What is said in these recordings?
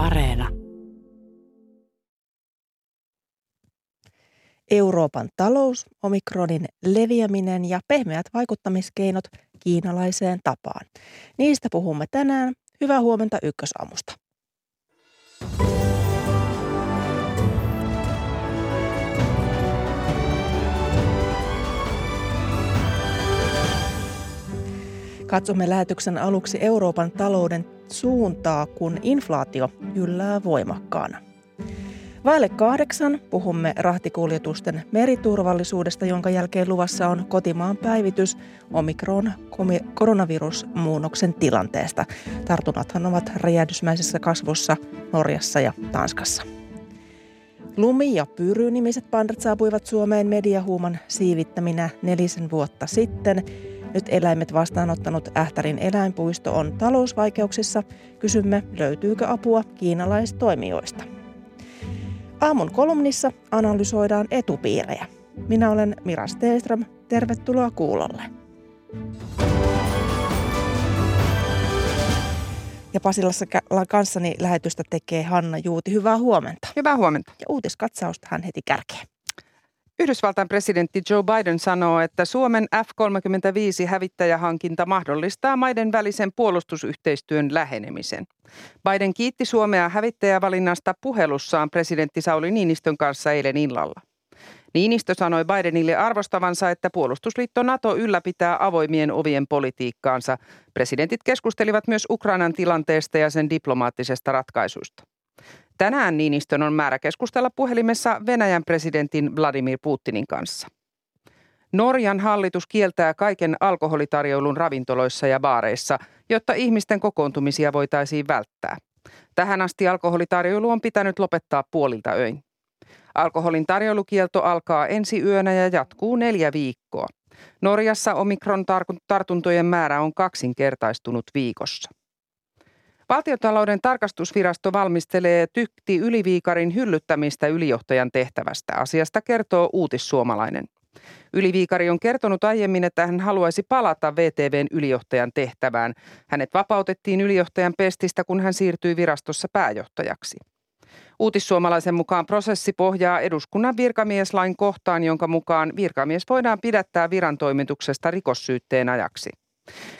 Areena. Euroopan talous, omikronin leviäminen ja pehmeät vaikuttamiskeinot kiinalaiseen tapaan. Niistä puhumme tänään. Hyvää huomenta ykkösaamusta. Katsomme lähetyksen aluksi Euroopan talouden suuntaa, kun inflaatio yllää voimakkaana. Vaille kahdeksan puhumme rahtikuljetusten meriturvallisuudesta, jonka jälkeen luvassa on kotimaan päivitys omikron koronavirusmuunnoksen tilanteesta. Tartunnathan ovat räjähdysmäisessä kasvussa Norjassa ja Tanskassa. Lumi- ja Pyry-nimiset pandat saapuivat Suomeen mediahuuman siivittäminä nelisen vuotta sitten – nyt eläimet vastaanottanut Ähtärin eläinpuisto on talousvaikeuksissa. Kysymme, löytyykö apua kiinalaistoimijoista. Aamun kolumnissa analysoidaan etupiirejä. Minä olen Mira Steeström. Tervetuloa kuulolle. Ja Pasilassa kanssani lähetystä tekee Hanna Juuti. Hyvää huomenta. Hyvää huomenta. Ja uutiskatsausta hän heti kärkeen. Yhdysvaltain presidentti Joe Biden sanoo, että Suomen F-35 hävittäjähankinta mahdollistaa maiden välisen puolustusyhteistyön lähenemisen. Biden kiitti Suomea hävittäjävalinnasta puhelussaan presidentti Sauli Niinistön kanssa eilen illalla. Niinistö sanoi Bidenille arvostavansa, että puolustusliitto NATO ylläpitää avoimien ovien politiikkaansa. Presidentit keskustelivat myös Ukrainan tilanteesta ja sen diplomaattisesta ratkaisusta. Tänään Niinistön on määrä keskustella puhelimessa Venäjän presidentin Vladimir Putinin kanssa. Norjan hallitus kieltää kaiken alkoholitarjoilun ravintoloissa ja baareissa, jotta ihmisten kokoontumisia voitaisiin välttää. Tähän asti alkoholitarjoilu on pitänyt lopettaa puolilta öin. Alkoholin tarjoulukielto alkaa ensi yönä ja jatkuu neljä viikkoa. Norjassa omikron tartuntojen määrä on kaksinkertaistunut viikossa. Valtiotalouden tarkastusvirasto valmistelee tykti Yliviikarin hyllyttämistä ylijohtajan tehtävästä. Asiasta kertoo uutissuomalainen. Yliviikari on kertonut aiemmin, että hän haluaisi palata VTVn ylijohtajan tehtävään. Hänet vapautettiin ylijohtajan pestistä, kun hän siirtyi virastossa pääjohtajaksi. Uutissuomalaisen mukaan prosessi pohjaa eduskunnan virkamieslain kohtaan, jonka mukaan virkamies voidaan pidättää virantoimituksesta rikossyytteen ajaksi.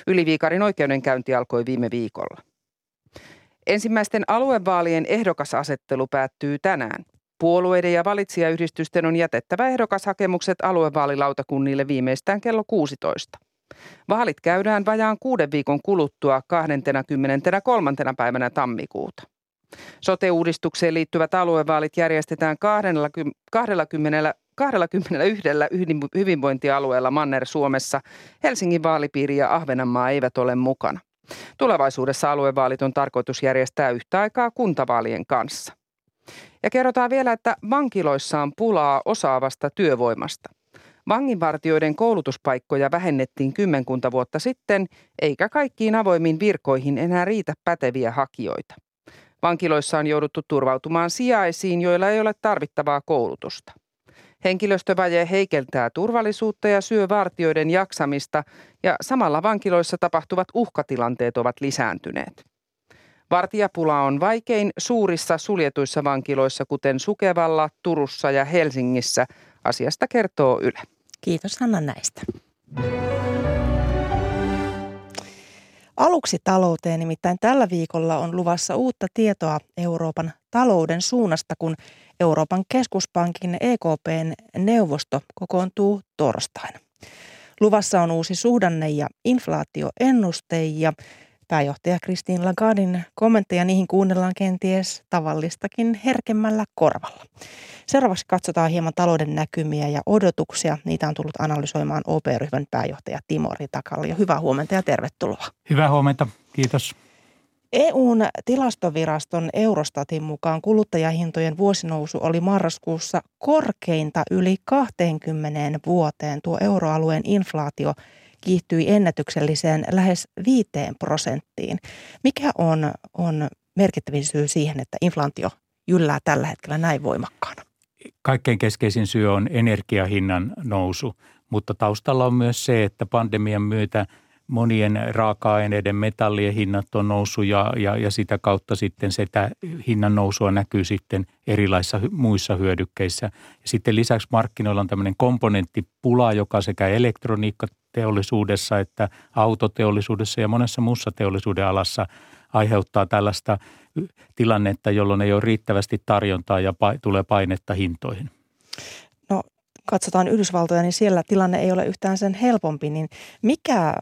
Yliviikarin oikeudenkäynti alkoi viime viikolla. Ensimmäisten aluevaalien ehdokasasettelu päättyy tänään. Puolueiden ja valitsijayhdistysten on jätettävä ehdokashakemukset aluevaalilautakunnille viimeistään kello 16. Vaalit käydään vajaan kuuden viikon kuluttua 23. päivänä tammikuuta. Sote-uudistukseen liittyvät aluevaalit järjestetään 20, 20, 21 hyvinvointialueella Manner-Suomessa. Helsingin vaalipiiri ja Ahvenanmaa eivät ole mukana. Tulevaisuudessa aluevaalit on tarkoitus järjestää yhtä aikaa kuntavaalien kanssa. Ja kerrotaan vielä, että vankiloissa on pulaa osaavasta työvoimasta. Vanginvartijoiden koulutuspaikkoja vähennettiin kymmenkunta vuotta sitten, eikä kaikkiin avoimiin virkoihin enää riitä päteviä hakijoita. Vankiloissa on jouduttu turvautumaan sijaisiin, joilla ei ole tarvittavaa koulutusta. Henkilöstövaje heikentää turvallisuutta ja syö vartioiden jaksamista ja samalla vankiloissa tapahtuvat uhkatilanteet ovat lisääntyneet. Vartijapula on vaikein suurissa suljetuissa vankiloissa, kuten Sukevalla, Turussa ja Helsingissä. Asiasta kertoo Yle. Kiitos Hanna näistä. Aluksi talouteen, nimittäin tällä viikolla on luvassa uutta tietoa Euroopan talouden suunnasta, kun Euroopan keskuspankin EKPn neuvosto kokoontuu torstaina. Luvassa on uusi suhdanne- ja inflaatioennuste ja pääjohtaja Kristiin Lagardin kommentteja niihin kuunnellaan kenties tavallistakin herkemmällä korvalla. Seuraavaksi katsotaan hieman talouden näkymiä ja odotuksia. Niitä on tullut analysoimaan OP-ryhmän pääjohtaja Timo Ritakalli. Hyvää huomenta ja tervetuloa. Hyvää huomenta, kiitos. EUn tilastoviraston Eurostatin mukaan kuluttajahintojen vuosinousu oli marraskuussa korkeinta yli 20 vuoteen. Tuo euroalueen inflaatio kiihtyi ennätykselliseen lähes 5 prosenttiin. Mikä on, on merkittävin syy siihen, että inflaatio jyllää tällä hetkellä näin voimakkaana? Kaikkein keskeisin syy on energiahinnan nousu, mutta taustalla on myös se, että pandemian myötä monien raaka-aineiden, metallien hinnat on noussut ja, ja, ja sitä kautta sitten sitä hinnan nousua näkyy sitten erilaisissa muissa hyödykkeissä. Sitten lisäksi markkinoilla on tämmöinen komponenttipula, joka sekä elektroniikkateollisuudessa että autoteollisuudessa ja monessa muussa teollisuuden alassa aiheuttaa tällaista tilannetta, jolloin ei ole riittävästi tarjontaa ja tulee painetta hintoihin katsotaan Yhdysvaltoja, niin siellä tilanne ei ole yhtään sen helpompi. Niin mikä,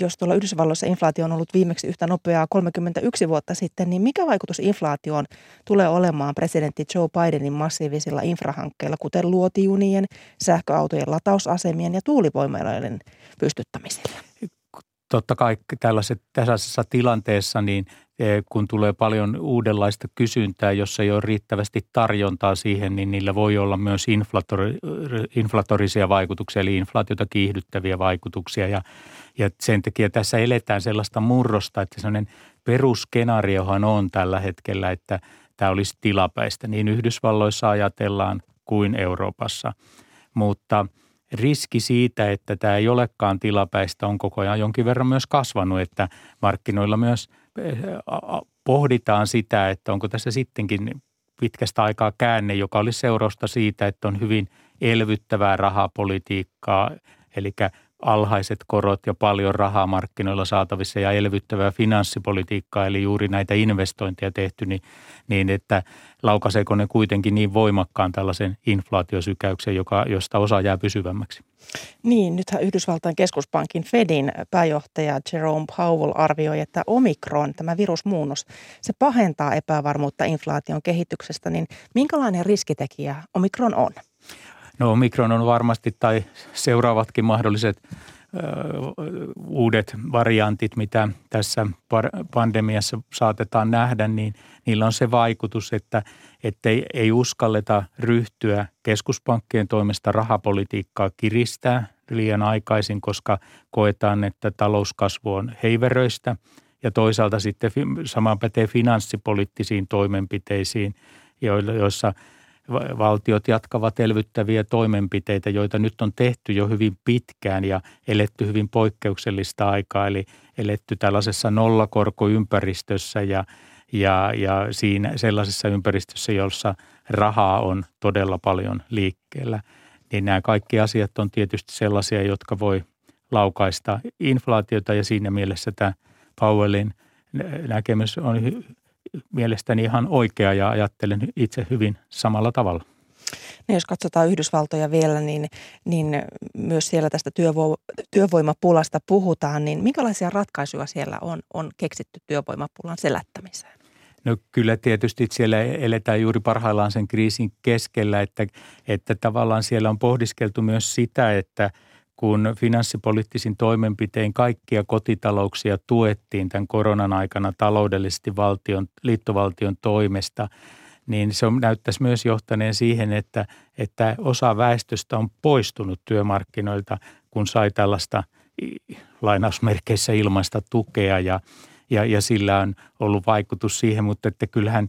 jos tuolla Yhdysvalloissa inflaatio on ollut viimeksi yhtä nopeaa 31 vuotta sitten, niin mikä vaikutus inflaatioon tulee olemaan presidentti Joe Bidenin massiivisilla infrahankkeilla, kuten luotijunien, sähköautojen latausasemien ja tuulivoimaloiden pystyttämisellä? Totta kai tällaiset, tällaisessa tilanteessa niin kun tulee paljon uudenlaista kysyntää, jossa ei ole riittävästi tarjontaa siihen, niin niillä voi olla myös inflatori, inflatorisia vaikutuksia, eli inflaatiota kiihdyttäviä vaikutuksia. Ja, ja sen takia tässä eletään sellaista murrosta, että sellainen perusskenaariohan on tällä hetkellä, että tämä olisi tilapäistä. Niin Yhdysvalloissa ajatellaan kuin Euroopassa. Mutta riski siitä, että tämä ei olekaan tilapäistä, on koko ajan jonkin verran myös kasvanut, että markkinoilla myös – pohditaan sitä, että onko tässä sittenkin pitkästä aikaa käänne, joka oli seurausta siitä, että on hyvin elvyttävää rahapolitiikkaa, eli alhaiset korot ja paljon rahaa markkinoilla saatavissa ja elvyttävää finanssipolitiikkaa, eli juuri näitä investointeja tehty, niin, niin että laukaiseeko ne kuitenkin niin voimakkaan tällaisen inflaatiosykäyksen, joka, josta osa jää pysyvämmäksi. Niin, nythän Yhdysvaltain keskuspankin Fedin pääjohtaja Jerome Powell arvioi, että Omikron, tämä virusmuunnos, se pahentaa epävarmuutta inflaation kehityksestä, niin minkälainen riskitekijä Omikron on? No Omikron on varmasti tai seuraavatkin mahdolliset uudet variantit, mitä tässä pandemiassa saatetaan nähdä, niin niillä on se vaikutus, että, ei, ei uskalleta ryhtyä keskuspankkien toimesta rahapolitiikkaa kiristää liian aikaisin, koska koetaan, että talouskasvu on heiveröistä. Ja toisaalta sitten sama pätee finanssipoliittisiin toimenpiteisiin, joissa – valtiot jatkavat elvyttäviä toimenpiteitä, joita nyt on tehty jo hyvin pitkään ja eletty hyvin poikkeuksellista aikaa, eli eletty tällaisessa nollakorkoympäristössä ja, ja, ja siinä sellaisessa ympäristössä, jossa rahaa on todella paljon liikkeellä. Niin nämä kaikki asiat on tietysti sellaisia, jotka voi laukaista inflaatiota ja siinä mielessä tämä Powellin näkemys on mielestäni ihan oikea ja ajattelen itse hyvin samalla tavalla. No jos katsotaan Yhdysvaltoja vielä, niin, niin myös siellä tästä työvo- työvoimapulasta puhutaan, niin minkälaisia ratkaisuja siellä on, on keksitty työvoimapulan selättämiseen? No kyllä tietysti siellä eletään juuri parhaillaan sen kriisin keskellä, että, että tavallaan siellä on pohdiskeltu myös sitä, että – kun finanssipoliittisin toimenpitein kaikkia kotitalouksia tuettiin tämän koronan aikana taloudellisesti valtion, liittovaltion toimesta, niin se näyttäisi myös johtaneen siihen, että, että osa väestöstä on poistunut työmarkkinoilta, kun sai tällaista lainausmerkeissä ilmaista tukea ja, ja, ja sillä on ollut vaikutus siihen, mutta että kyllähän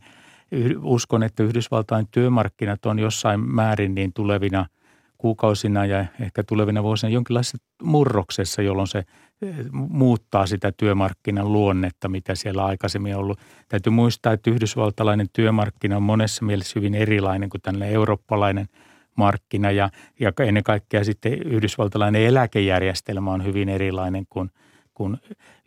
uskon, että Yhdysvaltain työmarkkinat on jossain määrin niin tulevina – kuukausina ja ehkä tulevina vuosina jonkinlaisessa murroksessa, jolloin se eh, muuttaa sitä työmarkkinan luonnetta, mitä siellä aikaisemmin on ollut. Täytyy muistaa, että yhdysvaltalainen työmarkkina on monessa mielessä hyvin erilainen kuin tällainen eurooppalainen markkina ja, ja ennen kaikkea sitten yhdysvaltalainen eläkejärjestelmä on hyvin erilainen kuin, kuin,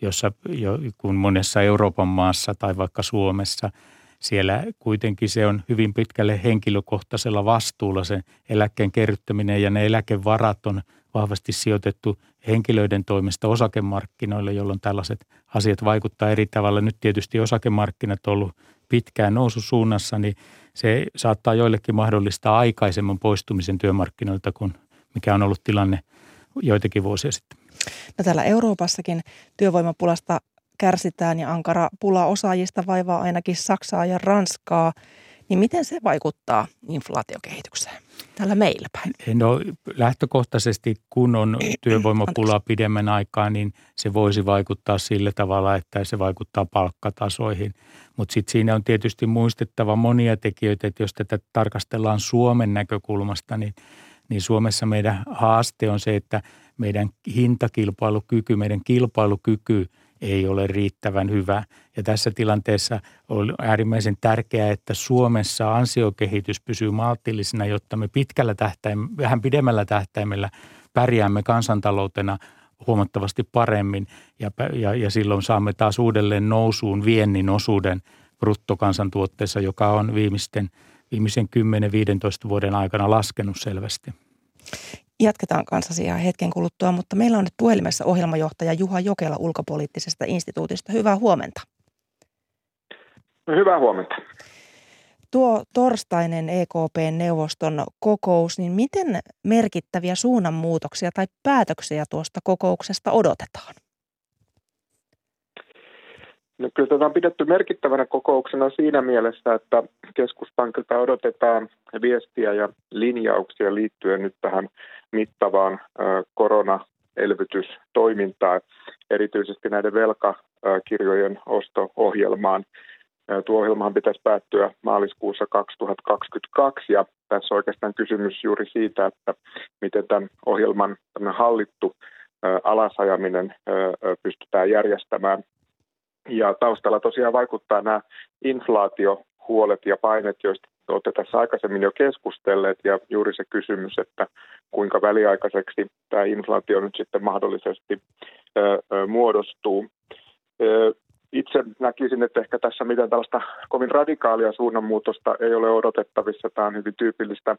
jossa, jo, monessa Euroopan maassa tai vaikka Suomessa – siellä kuitenkin se on hyvin pitkälle henkilökohtaisella vastuulla se eläkkeen kerryttäminen ja ne eläkevarat on vahvasti sijoitettu henkilöiden toimesta osakemarkkinoille, jolloin tällaiset asiat vaikuttaa eri tavalla. Nyt tietysti osakemarkkinat on ollut pitkään noususuunnassa, niin se saattaa joillekin mahdollistaa aikaisemman poistumisen työmarkkinoilta kuin mikä on ollut tilanne joitakin vuosia sitten. No täällä Euroopassakin työvoimapulasta kärsitään ja ankara pula osaajista vaivaa ainakin Saksaa ja Ranskaa, niin miten se vaikuttaa inflaatiokehitykseen täällä meillä päin? No lähtökohtaisesti, kun on työvoimapula pidemmän aikaa, niin se voisi vaikuttaa sillä tavalla, että se vaikuttaa palkkatasoihin. Mutta sitten siinä on tietysti muistettava monia tekijöitä, että jos tätä tarkastellaan Suomen näkökulmasta, niin, niin Suomessa meidän haaste on se, että meidän hintakilpailukyky, meidän kilpailukyky ei ole riittävän hyvä. Ja tässä tilanteessa on äärimmäisen tärkeää, että Suomessa ansiokehitys pysyy maltillisena, jotta me pitkällä tähtäimellä, vähän pidemmällä tähtäimellä pärjäämme kansantaloutena huomattavasti paremmin ja, ja, ja silloin saamme taas uudelleen nousuun viennin osuuden bruttokansantuotteessa, joka on viimeisten, viimeisen 10-15 vuoden aikana laskenut selvästi. Jatketaan kansasiaa hetken kuluttua, mutta meillä on nyt puhelimessa ohjelmajohtaja Juha Jokela ulkopoliittisesta instituutista. Hyvää huomenta. No, hyvää huomenta. Tuo torstainen EKP-neuvoston kokous, niin miten merkittäviä suunnanmuutoksia tai päätöksiä tuosta kokouksesta odotetaan? No, kyllä tätä on pidetty merkittävänä kokouksena siinä mielessä, että keskuspankilta odotetaan viestiä ja linjauksia liittyen nyt tähän mittavaan koronaelvytystoimintaan, erityisesti näiden velkakirjojen osto-ohjelmaan. Tuo ohjelmahan pitäisi päättyä maaliskuussa 2022 ja tässä on oikeastaan kysymys juuri siitä, että miten tämän ohjelman hallittu alasajaminen pystytään järjestämään ja taustalla tosiaan vaikuttaa nämä inflaatiohuolet ja painet, joista olette tässä aikaisemmin jo keskustelleet, ja juuri se kysymys, että kuinka väliaikaiseksi tämä inflaatio nyt sitten mahdollisesti ö, ö, muodostuu. Itse näkisin, että ehkä tässä mitään tällaista kovin radikaalia suunnanmuutosta ei ole odotettavissa. Tämä on hyvin tyypillistä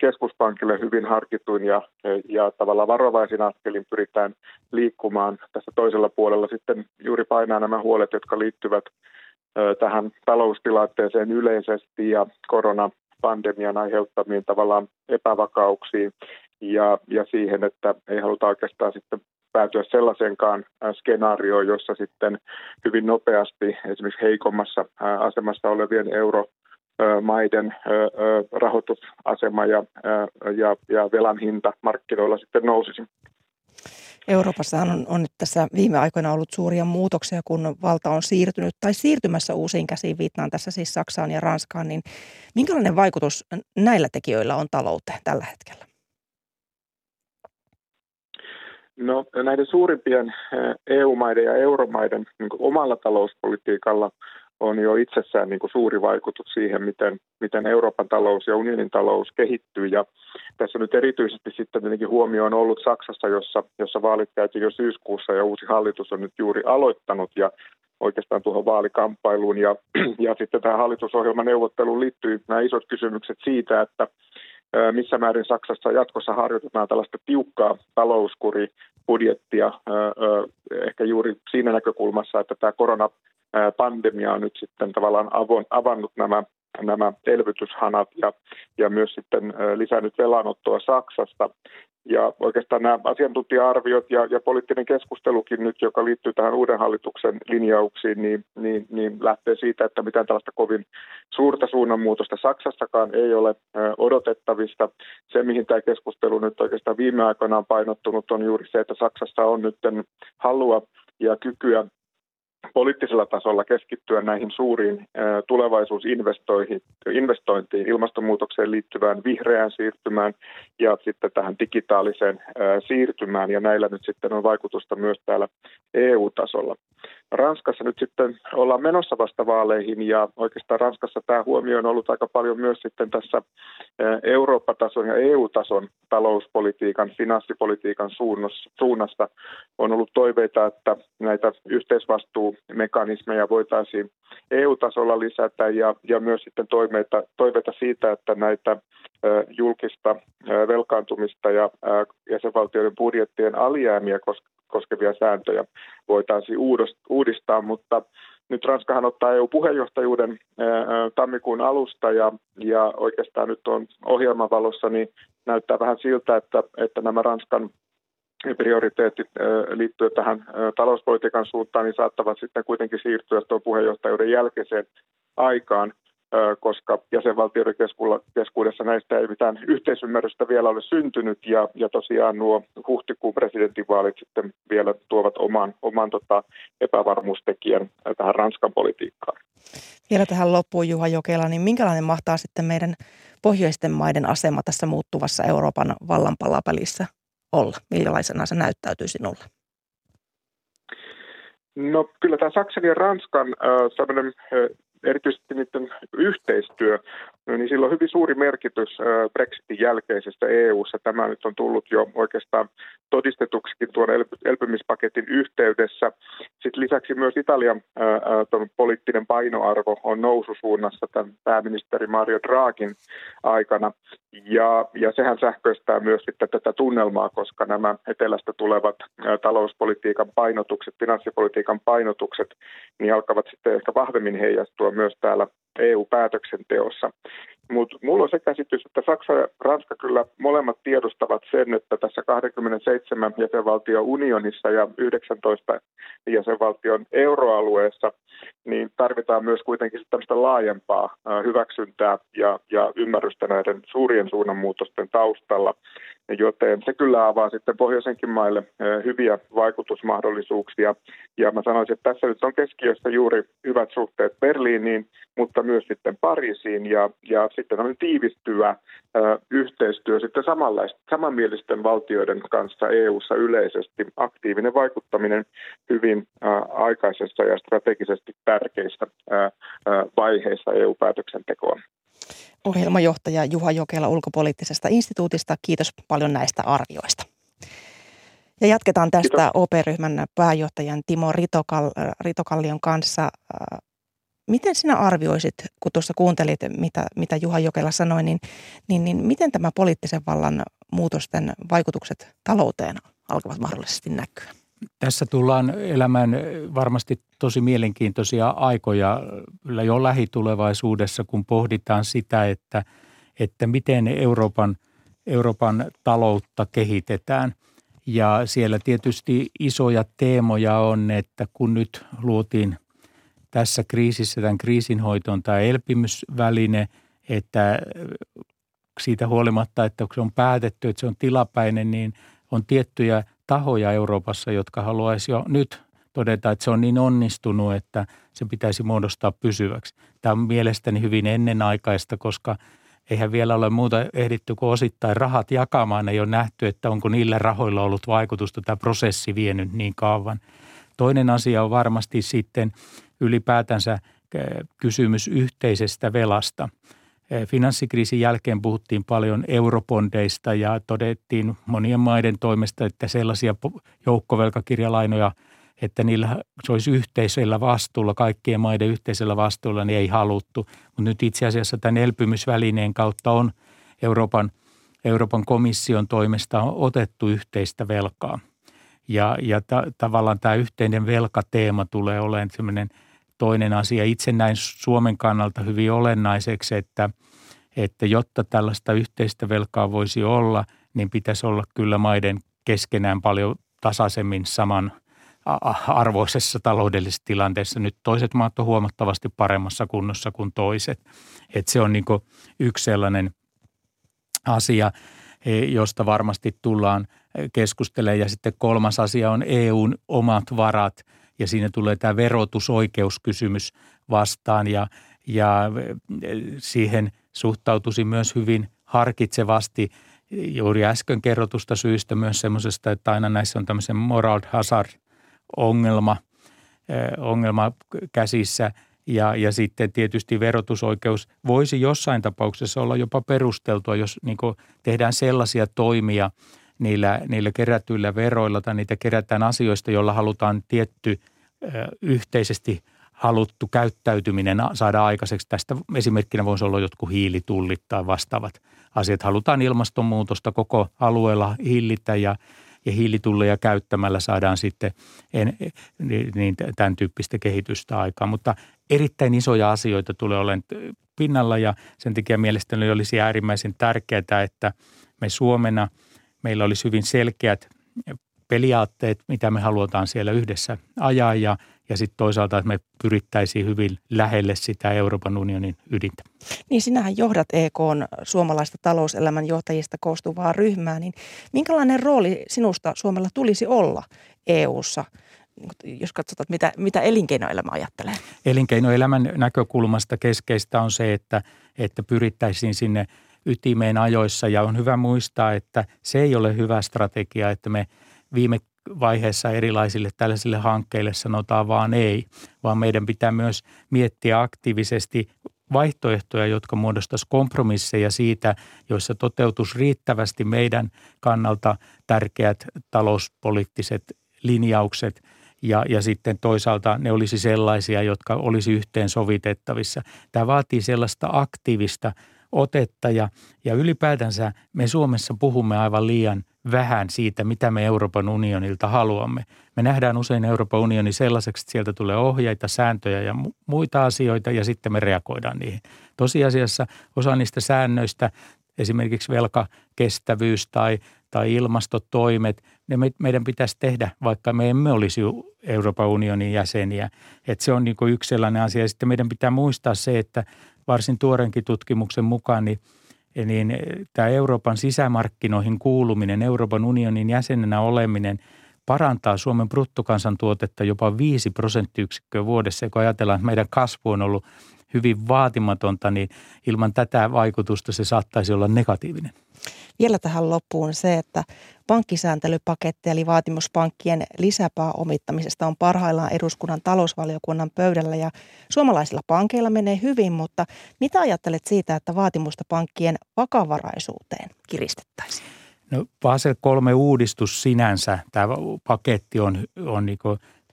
keskuspankille hyvin harkituin ja, ja tavallaan varovaisin askelin pyritään liikkumaan tässä toisella puolella sitten juuri painaa nämä huolet, jotka liittyvät tähän taloustilanteeseen yleisesti ja koronapandemian aiheuttamiin tavallaan epävakauksiin ja, ja siihen, että ei haluta oikeastaan sitten päätyä sellaiseenkaan skenaarioon, jossa sitten hyvin nopeasti esimerkiksi heikommassa asemassa olevien euro maiden rahoitusasema ja, ja, ja velan hinta markkinoilla sitten nousisi. Euroopassa on, on nyt tässä viime aikoina ollut suuria muutoksia, kun valta on siirtynyt tai siirtymässä uusiin käsiin, viittaan tässä siis Saksaan ja Ranskaan, niin minkälainen vaikutus näillä tekijöillä on talouteen tällä hetkellä? No näiden suurimpien EU-maiden ja euromaiden niin omalla talouspolitiikalla on jo itsessään niin kuin suuri vaikutus siihen, miten, miten Euroopan talous ja unionin talous kehittyy. Ja tässä nyt erityisesti sitten tietenkin huomio on ollut Saksassa, jossa, jossa vaalit käytiin jo syyskuussa ja uusi hallitus on nyt juuri aloittanut ja oikeastaan tuohon vaalikamppailuun. Ja, ja sitten tähän hallitusohjelman neuvotteluun liittyy nämä isot kysymykset siitä, että missä määrin Saksassa jatkossa harjoitetaan tällaista tiukkaa talouskuribudjettia, ehkä juuri siinä näkökulmassa, että tämä koronapandemia on nyt sitten tavallaan avannut nämä nämä elvytyshanat ja, ja myös sitten lisännyt velanottoa Saksasta. Ja oikeastaan nämä asiantuntija-arviot ja, ja poliittinen keskustelukin nyt, joka liittyy tähän uuden hallituksen linjauksiin, niin, niin, niin lähtee siitä, että mitään tällaista kovin suurta suunnanmuutosta Saksassakaan ei ole odotettavista. Se, mihin tämä keskustelu nyt oikeastaan viime aikoina on painottunut, on juuri se, että Saksassa on nyt halua ja kykyä poliittisella tasolla keskittyä näihin suuriin tulevaisuusinvestointiin, ilmastonmuutokseen liittyvään vihreään siirtymään ja sitten tähän digitaaliseen siirtymään. Ja näillä nyt sitten on vaikutusta myös täällä EU-tasolla. Ranskassa nyt sitten ollaan menossa vasta vaaleihin ja oikeastaan Ranskassa tämä huomio on ollut aika paljon myös sitten tässä Eurooppa-tason ja EU-tason talouspolitiikan, finanssipolitiikan suunnassa. On ollut toiveita, että näitä yhteisvastuumekanismeja voitaisiin EU-tasolla lisätä ja, ja myös sitten toiveita, toiveita siitä, että näitä julkista velkaantumista ja jäsenvaltioiden budjettien alijäämiä koskevia sääntöjä voitaisiin uudistaa, mutta nyt Ranskahan ottaa EU-puheenjohtajuuden tammikuun alusta ja, ja oikeastaan nyt on ohjelmavalossa, niin näyttää vähän siltä, että, että nämä Ranskan prioriteetit liittyen tähän talouspolitiikan suuntaan, niin saattavat sitten kuitenkin siirtyä tuon puheenjohtajuuden jälkeiseen aikaan koska jäsenvaltioiden keskuudessa näistä ei mitään yhteisymmärrystä vielä ole syntynyt ja, ja tosiaan nuo huhtikuun presidentinvaalit sitten vielä tuovat oman, oman tota, epävarmuustekijän tähän Ranskan politiikkaan. Vielä tähän loppuun Juha Jokela, niin minkälainen mahtaa sitten meidän pohjoisten maiden asema tässä muuttuvassa Euroopan vallanpalapelissä olla? Millaisena se näyttäytyy sinulle? No kyllä tämä Saksan ja Ranskan äh, erityisesti niiden yhteistyö, no niin sillä on hyvin suuri merkitys Brexitin jälkeisessä EU-ssa. Tämä nyt on tullut jo oikeastaan todistetuksikin tuon elpymispaketin yhteydessä. Sitten lisäksi myös Italian poliittinen painoarvo on noususuunnassa tämän pääministeri Mario Draghin aikana. Ja, ja sehän sähköistää myös sitten tätä tunnelmaa, koska nämä etelästä tulevat talouspolitiikan painotukset, finanssipolitiikan painotukset, niin alkavat sitten ehkä vahvemmin heijastua myös täällä EU-päätöksenteossa. Mutta mulla on se käsitys, että Saksa ja Ranska kyllä molemmat tiedostavat sen, että tässä 27 jäsenvaltion unionissa ja 19 jäsenvaltion euroalueessa niin tarvitaan myös kuitenkin tämmöistä laajempaa hyväksyntää ja, ja ymmärrystä näiden suurien suunnanmuutosten taustalla joten se kyllä avaa sitten pohjoisenkin maille hyviä vaikutusmahdollisuuksia. Ja mä sanoisin, että tässä nyt on keskiössä juuri hyvät suhteet Berliiniin, mutta myös sitten Pariisiin. Ja, ja sitten on tiivistyvä yhteistyö sitten samanmielisten valtioiden kanssa EU-ssa yleisesti, aktiivinen vaikuttaminen hyvin aikaisessa ja strategisesti tärkeissä vaiheissa EU-päätöksentekoon ohjelmajohtaja Juha Jokela ulkopoliittisesta instituutista. Kiitos paljon näistä arvioista. Ja jatketaan tästä Kiitos. OP-ryhmän pääjohtajan Timo Ritokal, Ritokallion kanssa. Miten sinä arvioisit, kun tuossa kuuntelit, mitä, mitä Juha Jokela sanoi, niin, niin, niin miten tämä poliittisen vallan muutosten vaikutukset talouteen alkavat mahdollisesti näkyä? Tässä tullaan elämään varmasti tosi mielenkiintoisia aikoja jo lähitulevaisuudessa, kun pohditaan sitä, että, että miten Euroopan, Euroopan taloutta kehitetään. Ja siellä tietysti isoja teemoja on, että kun nyt luotiin tässä kriisissä tämän kriisinhoitoon tämä elpymysväline, että siitä huolimatta, että se on päätetty, että se on tilapäinen, niin on tiettyjä tahoja Euroopassa, jotka haluaisi jo nyt todeta, että se on niin onnistunut, että se pitäisi muodostaa pysyväksi. Tämä on mielestäni hyvin ennenaikaista, koska eihän vielä ole muuta ehditty kuin osittain rahat jakamaan. Ei ole nähty, että onko niillä rahoilla ollut vaikutusta tämä prosessi vienyt niin kauan. Toinen asia on varmasti sitten ylipäätänsä kysymys yhteisestä velasta – finanssikriisin jälkeen puhuttiin paljon eurobondeista ja todettiin monien maiden toimesta, että sellaisia joukkovelkakirjalainoja, että niillä se olisi yhteisellä vastuulla, kaikkien maiden yhteisellä vastuulla, niin ei haluttu. Mutta nyt itse asiassa tämän elpymisvälineen kautta on Euroopan, Euroopan komission toimesta on otettu yhteistä velkaa. Ja, ja ta, tavallaan tämä yhteinen velkateema tulee olemaan sellainen – toinen asia. Itse näin Suomen kannalta hyvin olennaiseksi, että, että jotta tällaista yhteistä velkaa voisi olla, niin pitäisi olla kyllä maiden keskenään paljon tasaisemmin saman arvoisessa taloudellisessa tilanteessa. Nyt toiset maat on huomattavasti paremmassa kunnossa kuin toiset. Et se on niin yksi sellainen asia, e, josta varmasti tullaan keskustelemaan. Ja sitten kolmas asia on EUn omat varat – ja siinä tulee tämä verotusoikeuskysymys vastaan ja, ja siihen suhtautuisi myös hyvin harkitsevasti. Juuri äsken kerrotusta syistä myös semmoisesta, että aina näissä on tämmöisen moral hazard-ongelma ongelma käsissä. Ja, ja sitten tietysti verotusoikeus voisi jossain tapauksessa olla jopa perusteltua, jos niin tehdään sellaisia toimia niillä, niillä kerätyillä veroilla tai niitä kerätään asioista, joilla halutaan tietty yhteisesti haluttu käyttäytyminen saada aikaiseksi. Tästä esimerkkinä voisi olla jotkut hiilitullit tai vastaavat asiat. Halutaan ilmastonmuutosta koko alueella hillitä ja, ja hiilitulleja käyttämällä saadaan sitten en, niin, tämän tyyppistä kehitystä aikaan. Mutta erittäin isoja asioita tulee olemaan pinnalla ja sen takia mielestäni olisi äärimmäisen tärkeää, että me Suomena meillä olisi hyvin selkeät periaatteet, mitä me halutaan siellä yhdessä ajaa ja, ja sitten toisaalta, että me pyrittäisiin hyvin lähelle sitä Euroopan unionin ydintä. Niin sinähän johdat EK suomalaista talouselämän johtajista koostuvaa ryhmää, niin minkälainen rooli sinusta Suomella tulisi olla EU:ssa? jos katsotaan, mitä, mitä elinkeinoelämä ajattelee? Elinkeinoelämän näkökulmasta keskeistä on se, että, että pyrittäisiin sinne ytimeen ajoissa ja on hyvä muistaa, että se ei ole hyvä strategia, että me viime vaiheessa erilaisille tällaisille hankkeille sanotaan vaan ei, vaan meidän pitää myös miettiä aktiivisesti vaihtoehtoja, jotka muodostaisi kompromisseja siitä, joissa toteutus riittävästi meidän kannalta tärkeät talouspoliittiset linjaukset ja, ja sitten toisaalta ne olisi sellaisia, jotka olisi yhteen sovitettavissa. Tämä vaatii sellaista aktiivista otetta ja, ja ylipäätänsä me Suomessa puhumme aivan liian vähän siitä, mitä me Euroopan unionilta haluamme. Me nähdään usein Euroopan unioni sellaiseksi, että sieltä tulee ohjeita, sääntöjä ja muita asioita ja sitten me reagoidaan niihin. Tosiasiassa osa niistä säännöistä, esimerkiksi velkakestävyys tai, tai ilmastotoimet, ne me, meidän pitäisi tehdä, vaikka me emme olisi Euroopan unionin jäseniä. Että se on niin yksi sellainen asia. Sitten meidän pitää muistaa se, että varsin tuorenkin tutkimuksen mukaan, niin, niin tämä Euroopan sisämarkkinoihin kuuluminen, Euroopan unionin jäsenenä oleminen parantaa Suomen bruttokansantuotetta jopa 5 prosenttiyksikköä vuodessa. Kun ajatellaan, että meidän kasvu on ollut hyvin vaatimatonta, niin ilman tätä vaikutusta se saattaisi olla negatiivinen. Vielä tähän loppuun se, että pankkisääntelypaketti eli vaatimus pankkien lisäpääomittamisesta on parhaillaan eduskunnan talousvaliokunnan pöydällä ja suomalaisilla pankeilla menee hyvin, mutta mitä ajattelet siitä, että vaatimusta pankkien vakavaraisuuteen kiristettäisiin? No Basel 3 uudistus sinänsä, tämä paketti on, on niin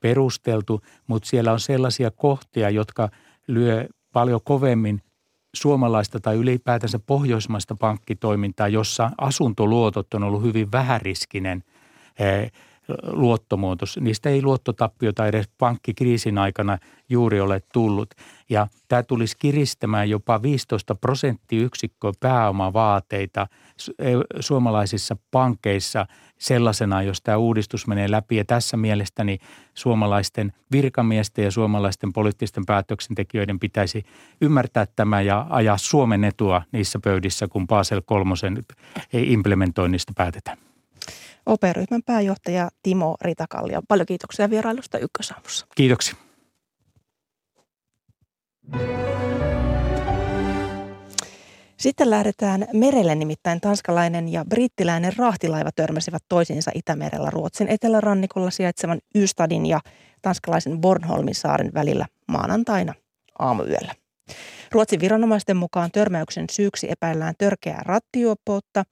perusteltu, mutta siellä on sellaisia kohtia, jotka lyö paljon kovemmin suomalaista tai ylipäätänsä pohjoismaista pankkitoimintaa, jossa asuntoluotot on ollut hyvin vähäriskinen eh, luottomuotos. Niistä ei luottotappiota edes pankkikriisin aikana juuri ole tullut. Ja tämä tulisi kiristämään jopa 15 prosenttiyksikköä pääomavaateita suomalaisissa pankeissa sellaisena, jos tämä uudistus menee läpi. Ja tässä mielestäni suomalaisten virkamiesten ja suomalaisten poliittisten päätöksentekijöiden pitäisi ymmärtää tämä ja ajaa Suomen etua niissä pöydissä, kun Basel kolmosen implementoinnista päätetään. OP-ryhmän pääjohtaja Timo Ritakallio. Paljon kiitoksia vierailusta Ykkösaamussa. Kiitoksia. Sitten lähdetään merelle, nimittäin tanskalainen ja brittiläinen rahtilaiva törmäsivät toisiinsa Itämerellä Ruotsin etelärannikolla sijaitsevan Ystadin ja tanskalaisen Bornholmin saaren välillä maanantaina aamuyöllä. Ruotsin viranomaisten mukaan törmäyksen syyksi epäillään törkeää rattijuoppoutta,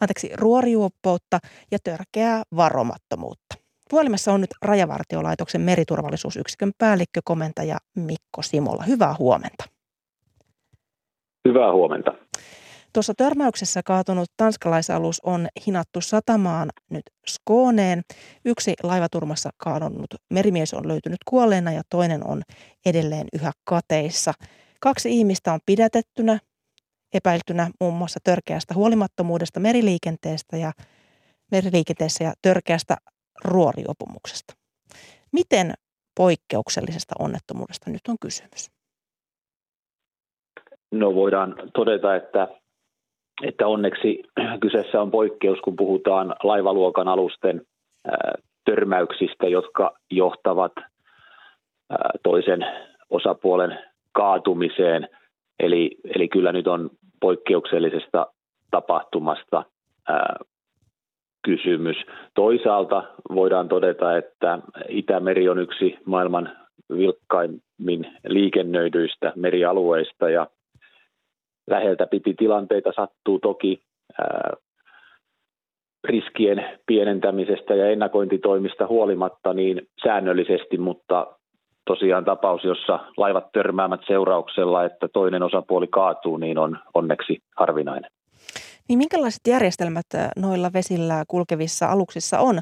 anteeksi, ruorijuoppoutta ja törkeää varomattomuutta. Puhelimessa on nyt Rajavartiolaitoksen meriturvallisuusyksikön päällikkö, komentaja Mikko Simola. Hyvää huomenta. Hyvää huomenta. Tuossa törmäyksessä kaatunut tanskalaisalus on hinattu satamaan nyt Skooneen. Yksi laivaturmassa kaadonnut merimies on löytynyt kuolleena ja toinen on edelleen yhä kateissa. Kaksi ihmistä on pidätettynä, epäiltynä muun muassa törkeästä huolimattomuudesta meriliikenteestä ja meriliikenteessä ja törkeästä ruoriopumuksesta. Miten poikkeuksellisesta onnettomuudesta nyt on kysymys? No voidaan todeta, että, että onneksi kyseessä on poikkeus, kun puhutaan laivaluokan alusten törmäyksistä, jotka johtavat toisen osapuolen kaatumiseen. Eli, eli kyllä nyt on poikkeuksellisesta tapahtumasta kysymys. Toisaalta voidaan todeta, että Itämeri on yksi maailman vilkkaimmin liikennöidyistä merialueista ja läheltä piti tilanteita sattuu toki ää, riskien pienentämisestä ja ennakointitoimista huolimatta niin säännöllisesti, mutta tosiaan tapaus, jossa laivat törmäämät seurauksella, että toinen osapuoli kaatuu, niin on onneksi harvinainen. Niin minkälaiset järjestelmät noilla vesillä kulkevissa aluksissa on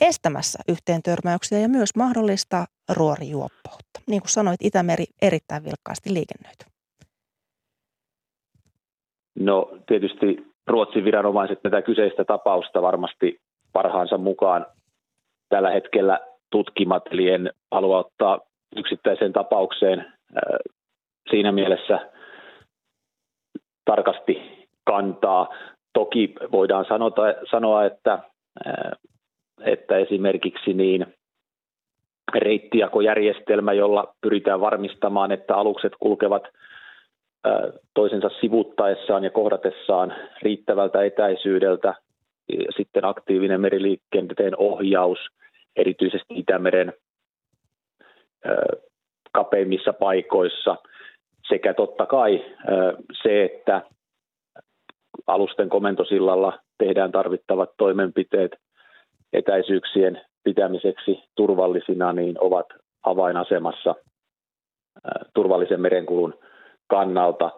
estämässä yhteen törmäyksiä ja myös mahdollista ruorijuoppoutta? Niin kuin sanoit, Itämeri erittäin vilkkaasti liikennöity. No tietysti Ruotsin viranomaiset tätä kyseistä tapausta varmasti parhaansa mukaan tällä hetkellä tutkimat, eli en halua ottaa yksittäiseen tapaukseen siinä mielessä tarkasti kantaa. Toki voidaan sanota, sanoa, että, että esimerkiksi niin reittijakojärjestelmä, jolla pyritään varmistamaan, että alukset kulkevat toisensa sivuttaessaan ja kohdatessaan riittävältä etäisyydeltä. Sitten aktiivinen meriliikenteen ohjaus, erityisesti Itämeren kapeimmissa paikoissa sekä totta kai se, että alusten komentosillalla tehdään tarvittavat toimenpiteet etäisyyksien pitämiseksi turvallisina, niin ovat avainasemassa turvallisen merenkulun kannalta.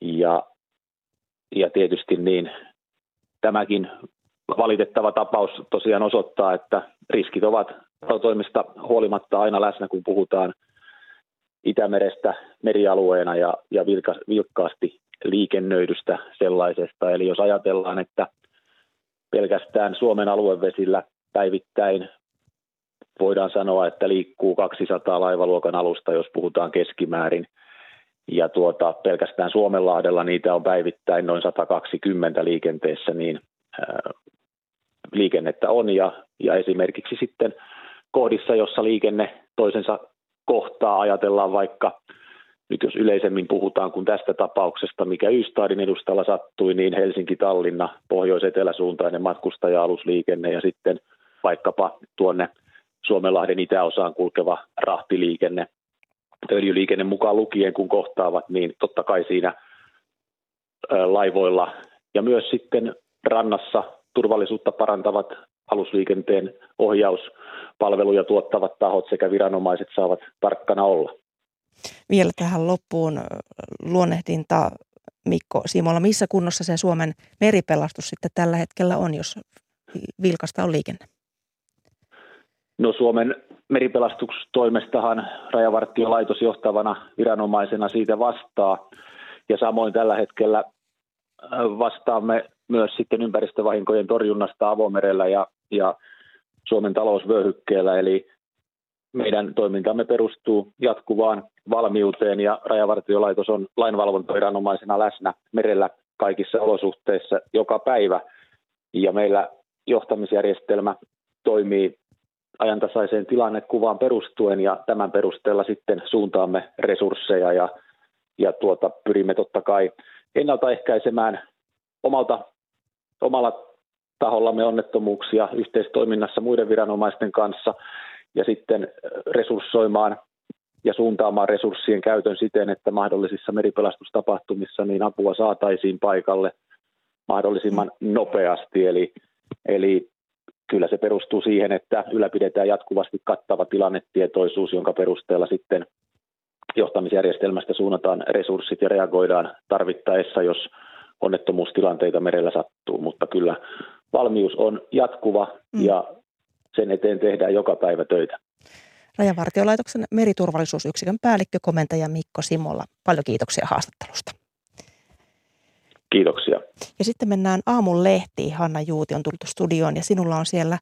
Ja, ja tietysti niin tämäkin valitettava tapaus tosiaan osoittaa, että riskit ovat toimesta huolimatta aina läsnä, kun puhutaan Itämerestä merialueena ja, ja vilka, vilkkaasti liikennöidystä sellaisesta. Eli jos ajatellaan, että pelkästään Suomen aluevesillä päivittäin voidaan sanoa, että liikkuu 200 laivaluokan alusta, jos puhutaan keskimäärin. Ja tuota, pelkästään Suomenlahdella niitä on päivittäin noin 120 liikenteessä, niin ää, liikennettä on. Ja, ja esimerkiksi sitten kohdissa, jossa liikenne toisensa kohtaa ajatellaan vaikka, nyt jos yleisemmin puhutaan kuin tästä tapauksesta, mikä Ystadin edustalla sattui, niin Helsinki-Tallinna, pohjois-eteläsuuntainen matkustaja-alusliikenne ja sitten vaikkapa tuonne Suomenlahden itäosaan kulkeva rahtiliikenne, öljyliikenne mukaan lukien, kun kohtaavat, niin totta kai siinä laivoilla ja myös sitten rannassa turvallisuutta parantavat alusliikenteen ohjauspalveluja tuottavat tahot sekä viranomaiset saavat tarkkana olla. Vielä tähän loppuun luonnehdinta Mikko Simola, missä kunnossa se Suomen meripelastus sitten tällä hetkellä on, jos vilkasta on liikenne? No Suomen meripelastustoimestahan rajavartiolaitos johtavana viranomaisena siitä vastaa. Ja samoin tällä hetkellä vastaamme myös sitten ympäristövahinkojen torjunnasta avomerellä ja, ja Suomen talousvyöhykkeellä. Eli meidän toimintamme perustuu jatkuvaan valmiuteen ja rajavartiolaitos on lainvalvontaviranomaisena läsnä merellä kaikissa olosuhteissa joka päivä. Ja meillä johtamisjärjestelmä toimii ajantasaiseen tilannekuvaan perustuen ja tämän perusteella sitten suuntaamme resursseja ja, ja tuota, pyrimme totta kai ennaltaehkäisemään omalta, omalla tahollamme onnettomuuksia yhteistoiminnassa muiden viranomaisten kanssa ja sitten resurssoimaan ja suuntaamaan resurssien käytön siten, että mahdollisissa meripelastustapahtumissa niin apua saataisiin paikalle mahdollisimman nopeasti. Eli, eli kyllä se perustuu siihen, että ylläpidetään jatkuvasti kattava tilannetietoisuus, jonka perusteella sitten johtamisjärjestelmästä suunnataan resurssit ja reagoidaan tarvittaessa, jos onnettomuustilanteita merellä sattuu. Mutta kyllä valmius on jatkuva mm. ja sen eteen tehdään joka päivä töitä. Rajavartiolaitoksen meriturvallisuusyksikön päällikkö, komentaja Mikko Simolla. Paljon kiitoksia haastattelusta. Kiitoksia. Ja sitten mennään aamun lehtiin. Hanna Juuti on tullut studioon ja sinulla on siellä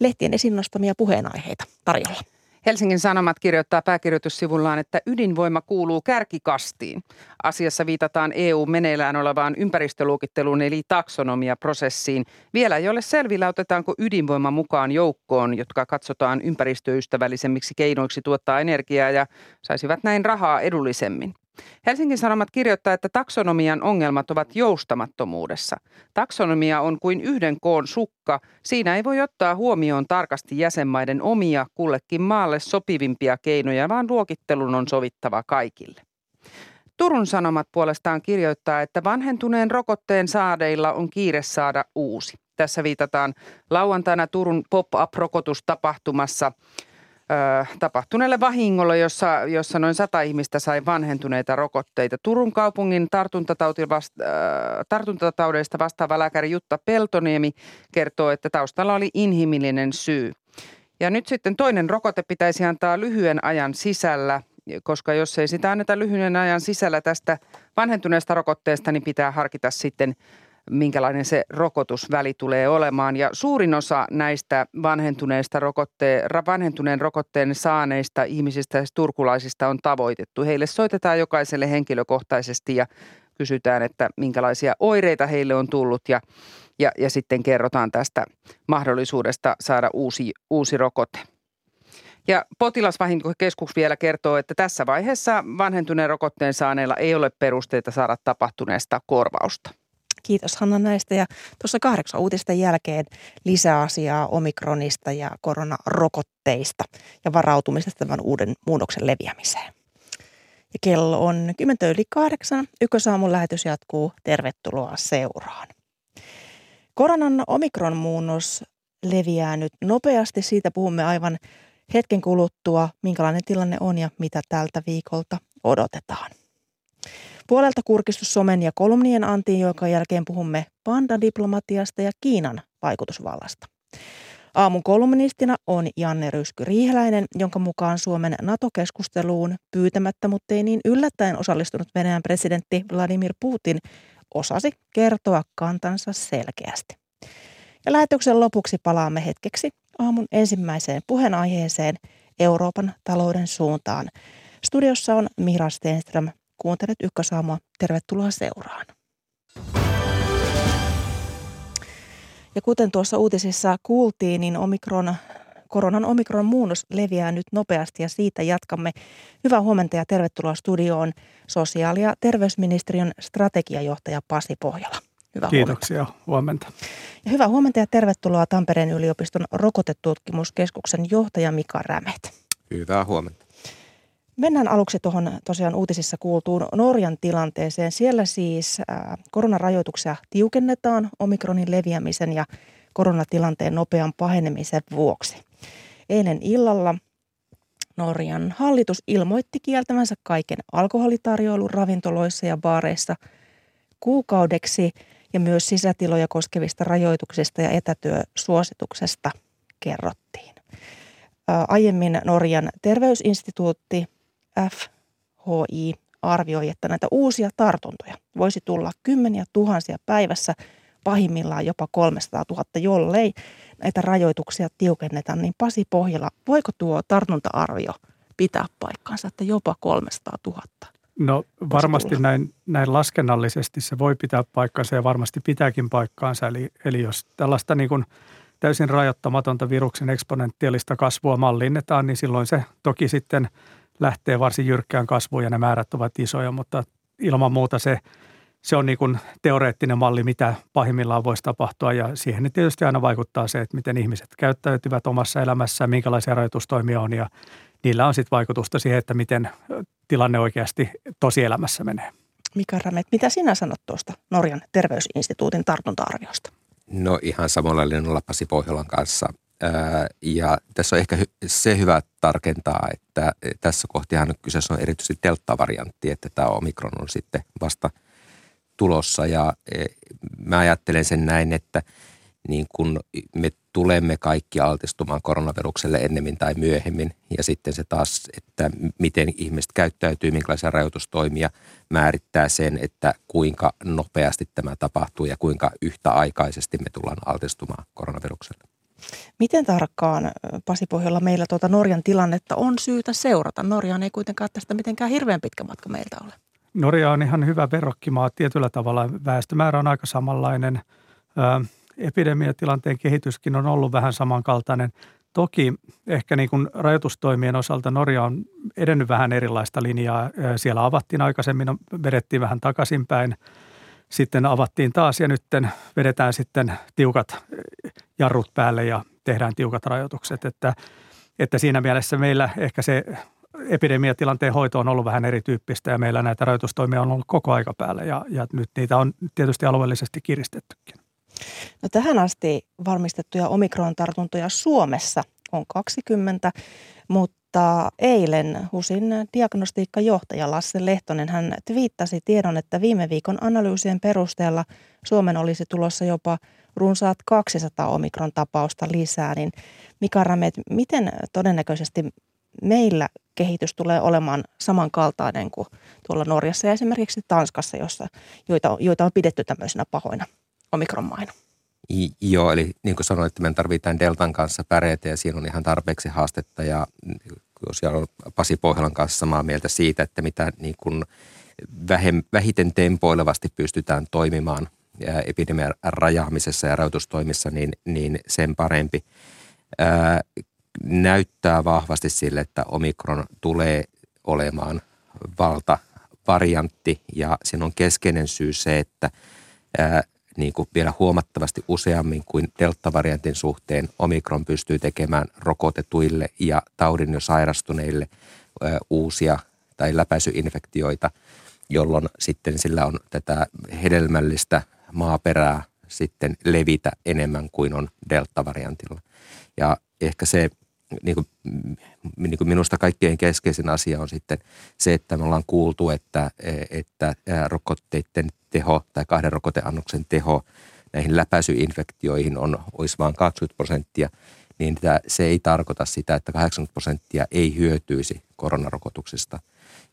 lehtien esiin nostamia puheenaiheita tarjolla. Helsingin Sanomat kirjoittaa pääkirjoitussivullaan, että ydinvoima kuuluu kärkikastiin. Asiassa viitataan EU meneillään olevaan ympäristöluokitteluun eli taksonomiaprosessiin. Vielä ei ole selvillä, otetaanko ydinvoima mukaan joukkoon, jotka katsotaan ympäristöystävällisemmiksi keinoiksi tuottaa energiaa ja saisivat näin rahaa edullisemmin. Helsingin Sanomat kirjoittaa, että taksonomian ongelmat ovat joustamattomuudessa. Taksonomia on kuin yhden koon sukka. Siinä ei voi ottaa huomioon tarkasti jäsenmaiden omia kullekin maalle sopivimpia keinoja, vaan luokittelun on sovittava kaikille. Turun Sanomat puolestaan kirjoittaa, että vanhentuneen rokotteen saadeilla on kiire saada uusi. Tässä viitataan lauantaina Turun pop-up-rokotustapahtumassa – tapahtuneelle vahingolle, jossa, jossa noin sata ihmistä sai vanhentuneita rokotteita. Turun kaupungin tartuntataudeista vastaava lääkäri Jutta Peltoniemi kertoo, että taustalla oli inhimillinen syy. Ja nyt sitten toinen rokote pitäisi antaa lyhyen ajan sisällä, koska jos ei sitä anneta lyhyen ajan sisällä tästä vanhentuneesta rokotteesta, niin pitää harkita sitten minkälainen se rokotusväli tulee olemaan. Ja suurin osa näistä vanhentuneista rokotte- vanhentuneen rokotteen saaneista ihmisistä ja turkulaisista on tavoitettu. Heille soitetaan jokaiselle henkilökohtaisesti ja kysytään, että minkälaisia oireita heille on tullut ja, ja, ja sitten kerrotaan tästä mahdollisuudesta saada uusi, uusi rokote. Ja potilasvahinkokeskus vielä kertoo, että tässä vaiheessa vanhentuneen rokotteen saaneilla ei ole perusteita saada tapahtuneesta korvausta. Kiitos Hanna näistä ja tuossa kahdeksan uutisten jälkeen lisäasiaa omikronista ja koronarokotteista ja varautumisesta tämän uuden muunnoksen leviämiseen. Ja kello on 10 yli kahdeksan. Ykkösaamun lähetys jatkuu. Tervetuloa seuraan. Koronan omikron-muunnos leviää nyt nopeasti. Siitä puhumme aivan hetken kuluttua, minkälainen tilanne on ja mitä tältä viikolta odotetaan. Puolelta kurkistus somen ja kolumnien antiin, jonka jälkeen puhumme pandadiplomatiasta ja Kiinan vaikutusvallasta. Aamun kolumnistina on Janne Rysky Riiheläinen, jonka mukaan Suomen NATO-keskusteluun pyytämättä, mutta ei niin yllättäen osallistunut Venäjän presidentti Vladimir Putin osasi kertoa kantansa selkeästi. Ja lähetyksen lopuksi palaamme hetkeksi aamun ensimmäiseen puheenaiheeseen Euroopan talouden suuntaan. Studiossa on Mira Stenström. Kuuntelet Ykkösaamua. Tervetuloa seuraan. Ja kuten tuossa uutisissa kuultiin, niin omikron, koronan omikron muunnos leviää nyt nopeasti ja siitä jatkamme. Hyvää huomenta ja tervetuloa studioon sosiaali- ja terveysministeriön strategiajohtaja Pasi Pohjola. Hyvää Kiitoksia, huomenta. huomenta. Ja hyvää huomenta ja tervetuloa Tampereen yliopiston rokotetutkimuskeskuksen johtaja Mika Rämet. Hyvää huomenta. Mennään aluksi tuohon tosiaan uutisissa kuultuun Norjan tilanteeseen. Siellä siis koronarajoituksia tiukennetaan omikronin leviämisen ja koronatilanteen nopean pahenemisen vuoksi. Eilen illalla Norjan hallitus ilmoitti kieltävänsä kaiken alkoholitarjoilun ravintoloissa ja baareissa kuukaudeksi ja myös sisätiloja koskevista rajoituksista ja etätyösuosituksesta kerrottiin. Aiemmin Norjan terveysinstituutti FHI arvioi, että näitä uusia tartuntoja voisi tulla kymmeniä tuhansia päivässä, pahimmillaan jopa 300 000, jollei näitä rajoituksia tiukenneta. Niin Pasi Pohjala, voiko tuo tartunta-arvio pitää paikkansa, että jopa 300 000? No varmasti näin, näin laskennallisesti se voi pitää paikkansa ja varmasti pitääkin paikkaansa. Eli, eli jos tällaista niin kuin täysin rajoittamatonta viruksen eksponentiaalista kasvua mallinnetaan, niin silloin se toki sitten – lähtee varsin jyrkkään kasvuun ja ne määrät ovat isoja, mutta ilman muuta se, se on niin kuin teoreettinen malli, mitä pahimmillaan voisi tapahtua ja siihen tietysti aina vaikuttaa se, että miten ihmiset käyttäytyvät omassa elämässään, minkälaisia rajoitustoimia on ja niillä on sitten vaikutusta siihen, että miten tilanne oikeasti tosielämässä menee. Mika Ramet, mitä sinä sanot tuosta Norjan terveysinstituutin tartunta-arviosta? No ihan samalla linjalla Pasi Pohjolan kanssa. Ja tässä on ehkä se hyvä tarkentaa, että tässä kohtihan kyseessä on erityisesti delta-variantti, että tämä omikron on sitten vasta tulossa. Ja e, mä ajattelen sen näin, että niin kun me tulemme kaikki altistumaan koronavirukselle ennemmin tai myöhemmin. Ja sitten se taas, että miten ihmiset käyttäytyy, minkälaisia rajoitustoimia määrittää sen, että kuinka nopeasti tämä tapahtuu ja kuinka yhtäaikaisesti me tullaan altistumaan koronavirukselle. Miten tarkkaan, Pasi Pohjolla, meillä tuota Norjan tilannetta on syytä seurata? Norja ei kuitenkaan tästä mitenkään hirveän pitkä matka meiltä ole. Norja on ihan hyvä verrokkimaa tietyllä tavalla. Väestömäärä on aika samanlainen. epidemiatilanteen kehityskin on ollut vähän samankaltainen. Toki ehkä niin kuin rajoitustoimien osalta Norja on edennyt vähän erilaista linjaa. Siellä avattiin aikaisemmin, vedettiin vähän takaisinpäin. Sitten avattiin taas ja nyt vedetään sitten tiukat jarrut päälle ja tehdään tiukat rajoitukset. Että, että siinä mielessä meillä ehkä se epidemiatilanteen hoito on ollut vähän erityyppistä ja meillä näitä rajoitustoimia on ollut koko aika päällä ja, ja nyt niitä on tietysti alueellisesti kiristettykin. No tähän asti varmistettuja omikron-tartuntoja Suomessa on 20, mutta eilen HUSin diagnostiikkajohtaja Lasse Lehtonen hän twiittasi tiedon, että viime viikon analyysien perusteella Suomen olisi tulossa jopa – runsaat 200 omikron-tapausta lisää, niin Mika Ramet, miten todennäköisesti meillä kehitys tulee olemaan samankaltainen kuin tuolla Norjassa ja esimerkiksi Tanskassa, jossa, joita, joita on pidetty tämmöisenä pahoina omikronmaina? Joo, eli niin kuin sanoin, että me tarvitaan Deltan kanssa pärjätä ja siinä on ihan tarpeeksi haastetta ja siellä on Pasi Pohjolan kanssa samaa mieltä siitä, että mitä niin kuin vähiten tempoilevasti pystytään toimimaan – epidemian rajaamisessa ja rajoitustoimissa, niin, niin sen parempi. näyttää vahvasti sille, että omikron tulee olemaan valtavariantti ja siinä on keskeinen syy se, että ää, niin kuin vielä huomattavasti useammin kuin delta-variantin suhteen omikron pystyy tekemään rokotetuille ja taudin jo sairastuneille ää, uusia tai läpäisyinfektioita, jolloin sitten sillä on tätä hedelmällistä maaperää sitten levitä enemmän kuin on delta-variantilla. Ja ehkä se niin kuin, niin kuin minusta kaikkein keskeisin asia on sitten se, että me ollaan kuultu, että, että rokotteiden teho tai kahden rokoteannoksen teho näihin läpäisyinfektioihin on, olisi vain 20 prosenttia, niin tämä, se ei tarkoita sitä, että 80 prosenttia ei hyötyisi koronarokotuksista.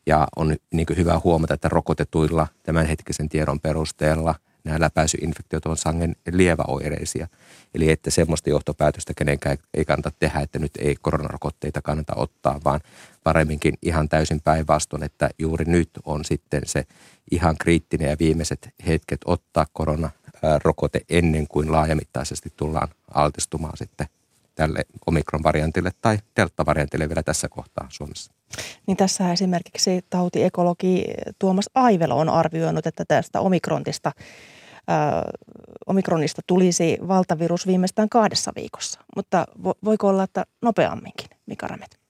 Ja on niin hyvä huomata, että rokotetuilla tämänhetkisen tiedon perusteella – nämä läpäisyinfektiot on sangen lieväoireisia. Eli että semmoista johtopäätöstä kenenkään ei kannata tehdä, että nyt ei koronarokotteita kannata ottaa, vaan paremminkin ihan täysin päinvastoin, että juuri nyt on sitten se ihan kriittinen ja viimeiset hetket ottaa koronarokote ennen kuin laajamittaisesti tullaan altistumaan sitten tälle omikron-variantille tai delta-variantille vielä tässä kohtaa Suomessa. Niin tässä esimerkiksi tautiekologi Tuomas Aivelo on arvioinut, että tästä omikrontista, omikronista tulisi valtavirus viimeistään kahdessa viikossa. Mutta vo, voiko olla, että nopeamminkin, Mika Ramet?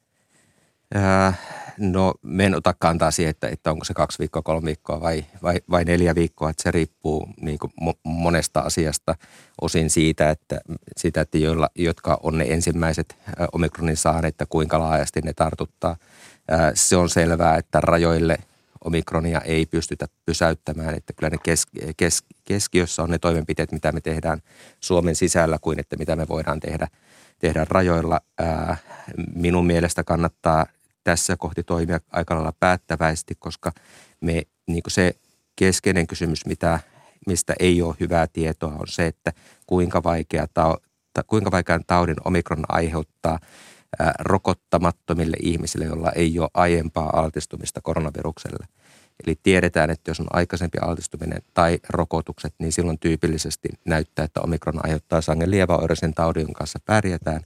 Äh, no me en ota kantaa siihen, että, että onko se kaksi viikkoa, kolme viikkoa vai, vai, vai neljä viikkoa. Että se riippuu niin kuin monesta asiasta. Osin siitä, että, siitä, että joilla, jotka on ne ensimmäiset omikronin saaneet, että kuinka laajasti ne tartuttaa. Se on selvää, että rajoille omikronia ei pystytä pysäyttämään. Että kyllä ne kes, kes, keskiössä on ne toimenpiteet, mitä me tehdään Suomen sisällä kuin että mitä me voidaan tehdä, tehdä rajoilla. Äh, minun mielestä kannattaa – tässä kohti toimia aika lailla päättäväisesti, koska me niin se keskeinen kysymys, mitä, mistä ei ole hyvää tietoa, on se, että kuinka vaikea, ta, kuinka vaikean taudin omikron aiheuttaa ää, rokottamattomille ihmisille, joilla ei ole aiempaa altistumista koronavirukselle. Eli tiedetään, että jos on aikaisempi altistuminen tai rokotukset, niin silloin tyypillisesti näyttää, että omikron aiheuttaa sangen lieväoireisen taudin kanssa pärjätään.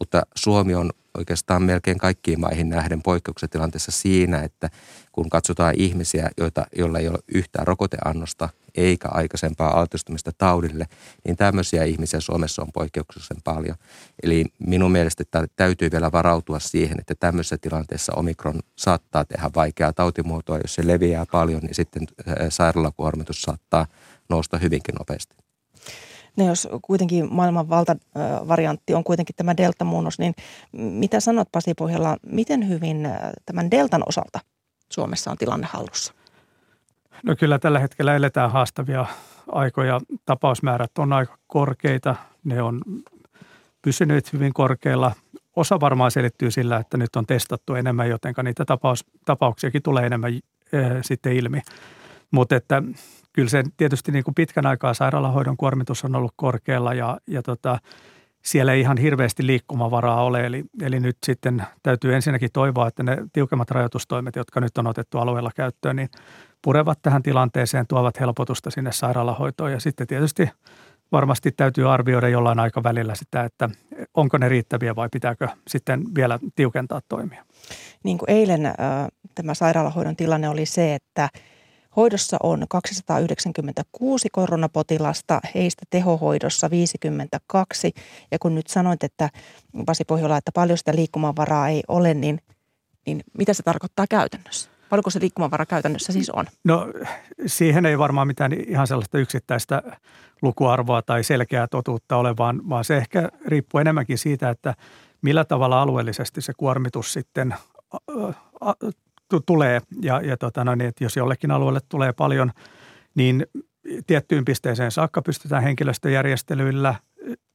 Mutta Suomi on oikeastaan melkein kaikkiin maihin nähden poikkeuksetilanteessa siinä, että kun katsotaan ihmisiä, joita, joilla ei ole yhtään rokoteannosta eikä aikaisempaa altistumista taudille, niin tämmöisiä ihmisiä Suomessa on poikkeuksellisen paljon. Eli minun mielestä täytyy vielä varautua siihen, että tämmöisessä tilanteessa omikron saattaa tehdä vaikeaa tautimuotoa. Jos se leviää paljon, niin sitten sairaalakuormitus saattaa nousta hyvinkin nopeasti. No jos kuitenkin maailman valtavariantti on kuitenkin tämä delta-muunnos, niin mitä sanot Pasi Pohjalla, miten hyvin tämän deltan osalta Suomessa on tilanne hallussa? No kyllä tällä hetkellä eletään haastavia aikoja. Tapausmäärät on aika korkeita. Ne on pysyneet hyvin korkeilla. Osa varmaan selittyy sillä, että nyt on testattu enemmän, joten niitä tapaus, tapauksiakin tulee enemmän e, sitten ilmi. Mutta että kyllä se tietysti niin kuin pitkän aikaa sairaalahoidon kuormitus on ollut korkealla ja, ja tota, siellä ei ihan hirveästi liikkumavaraa ole. Eli, eli nyt sitten täytyy ensinnäkin toivoa, että ne tiukemmat rajoitustoimet, jotka nyt on otettu alueella käyttöön, niin purevat tähän tilanteeseen, tuovat helpotusta sinne sairaalahoitoon. Ja sitten tietysti varmasti täytyy arvioida jollain aikavälillä sitä, että onko ne riittäviä vai pitääkö sitten vielä tiukentaa toimia. Niin kuin eilen äh, tämä sairaalahoidon tilanne oli se, että – Hoidossa on 296 koronapotilasta, heistä tehohoidossa 52. Ja kun nyt sanoit, että Pasi Pohjola, että paljon sitä liikkumavaraa ei ole, niin, niin mitä se tarkoittaa käytännössä? Paljonko se liikkumavara käytännössä siis on? No siihen ei varmaan mitään ihan sellaista yksittäistä lukuarvoa tai selkeää totuutta ole, vaan, vaan se ehkä riippuu enemmänkin siitä, että millä tavalla alueellisesti se kuormitus sitten tulee ja, ja tota, no niin, että jos jollekin alueelle tulee paljon, niin tiettyyn pisteeseen saakka pystytään henkilöstöjärjestelyillä,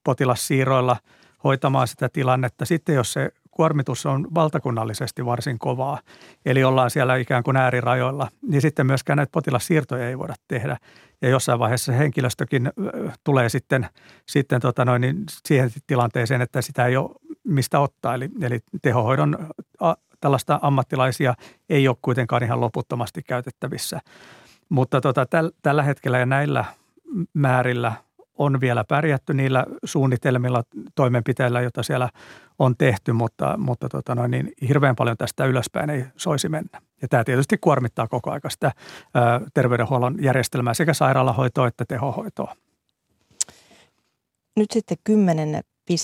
potilassiirroilla hoitamaan sitä tilannetta. Sitten jos se kuormitus on valtakunnallisesti varsin kovaa, eli ollaan siellä ikään kuin äärirajoilla, niin sitten myöskään näitä potilassiirtoja ei voida tehdä. Ja jossain vaiheessa henkilöstökin tulee sitten, sitten tota noin, niin siihen tilanteeseen, että sitä ei ole mistä ottaa. Eli, eli tehohoidon tällaista ammattilaisia ei ole kuitenkaan ihan loputtomasti käytettävissä. Mutta tota, täl, tällä hetkellä ja näillä määrillä on vielä pärjätty niillä suunnitelmilla, toimenpiteillä, joita siellä on tehty, mutta, mutta tota noin, niin hirveän paljon tästä ylöspäin ei soisi mennä. Ja tämä tietysti kuormittaa koko ajan sitä ää, terveydenhuollon järjestelmää sekä sairaalahoitoa että tehohoitoa. Nyt sitten 10 10,7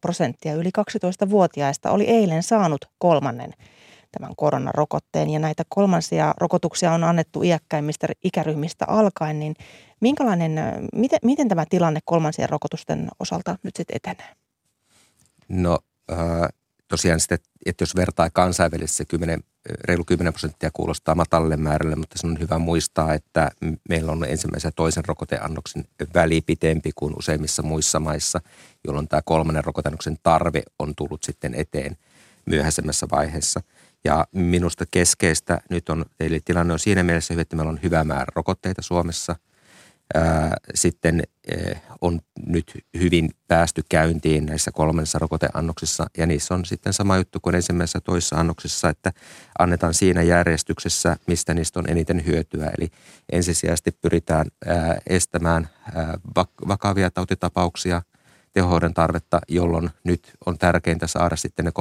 prosenttia yli 12-vuotiaista oli eilen saanut kolmannen tämän koronarokotteen ja näitä kolmansia rokotuksia on annettu iäkkäimmistä ikäryhmistä alkaen, niin minkälainen, miten, miten tämä tilanne kolmansien rokotusten osalta nyt sitten etenee? No äh, tosiaan sitten, että jos vertaa kansainvälisesti se 10, reilu 10 prosenttia kuulostaa matalle määrälle, mutta se on hyvä muistaa, että meillä on ensimmäisen ja toisen rokoteannoksen väli pitempi kuin useimmissa muissa maissa, jolloin tämä kolmannen rokoteannoksen tarve on tullut sitten eteen myöhäisemmässä vaiheessa. Ja minusta keskeistä nyt on, eli tilanne on siinä mielessä hyvä, että meillä on hyvä määrä rokotteita Suomessa – sitten on nyt hyvin päästy käyntiin näissä kolmessa rokoteannoksissa ja niissä on sitten sama juttu kuin ensimmäisessä toisessa annoksessa, että annetaan siinä järjestyksessä, mistä niistä on eniten hyötyä. Eli ensisijaisesti pyritään estämään vakavia tautitapauksia, tehohoidon tarvetta, jolloin nyt on tärkeintä saada sitten ne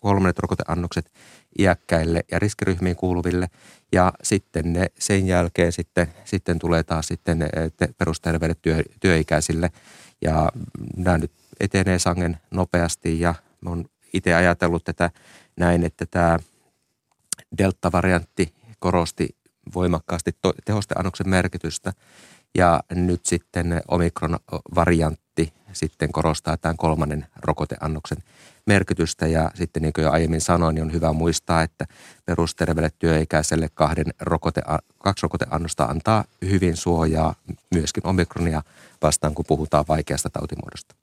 kolmannet rokoteannokset iäkkäille ja riskiryhmiin kuuluville. Ja sitten ne sen jälkeen sitten, sitten tulee taas sitten perusterveille työ, työikäisille. Ja nämä nyt etenee sangen nopeasti ja olen itse ajatellut tätä näin, että tämä delta-variantti korosti voimakkaasti tehosteannoksen merkitystä ja nyt sitten omikron-variantti sitten korostaa tämän kolmannen rokoteannoksen merkitystä ja sitten niin kuin jo aiemmin sanoin, niin on hyvä muistaa, että perusterveelle työikäiselle kahden rokote, kaksi rokoteannosta antaa hyvin suojaa myöskin omikronia vastaan, kun puhutaan vaikeasta tautimuodosta.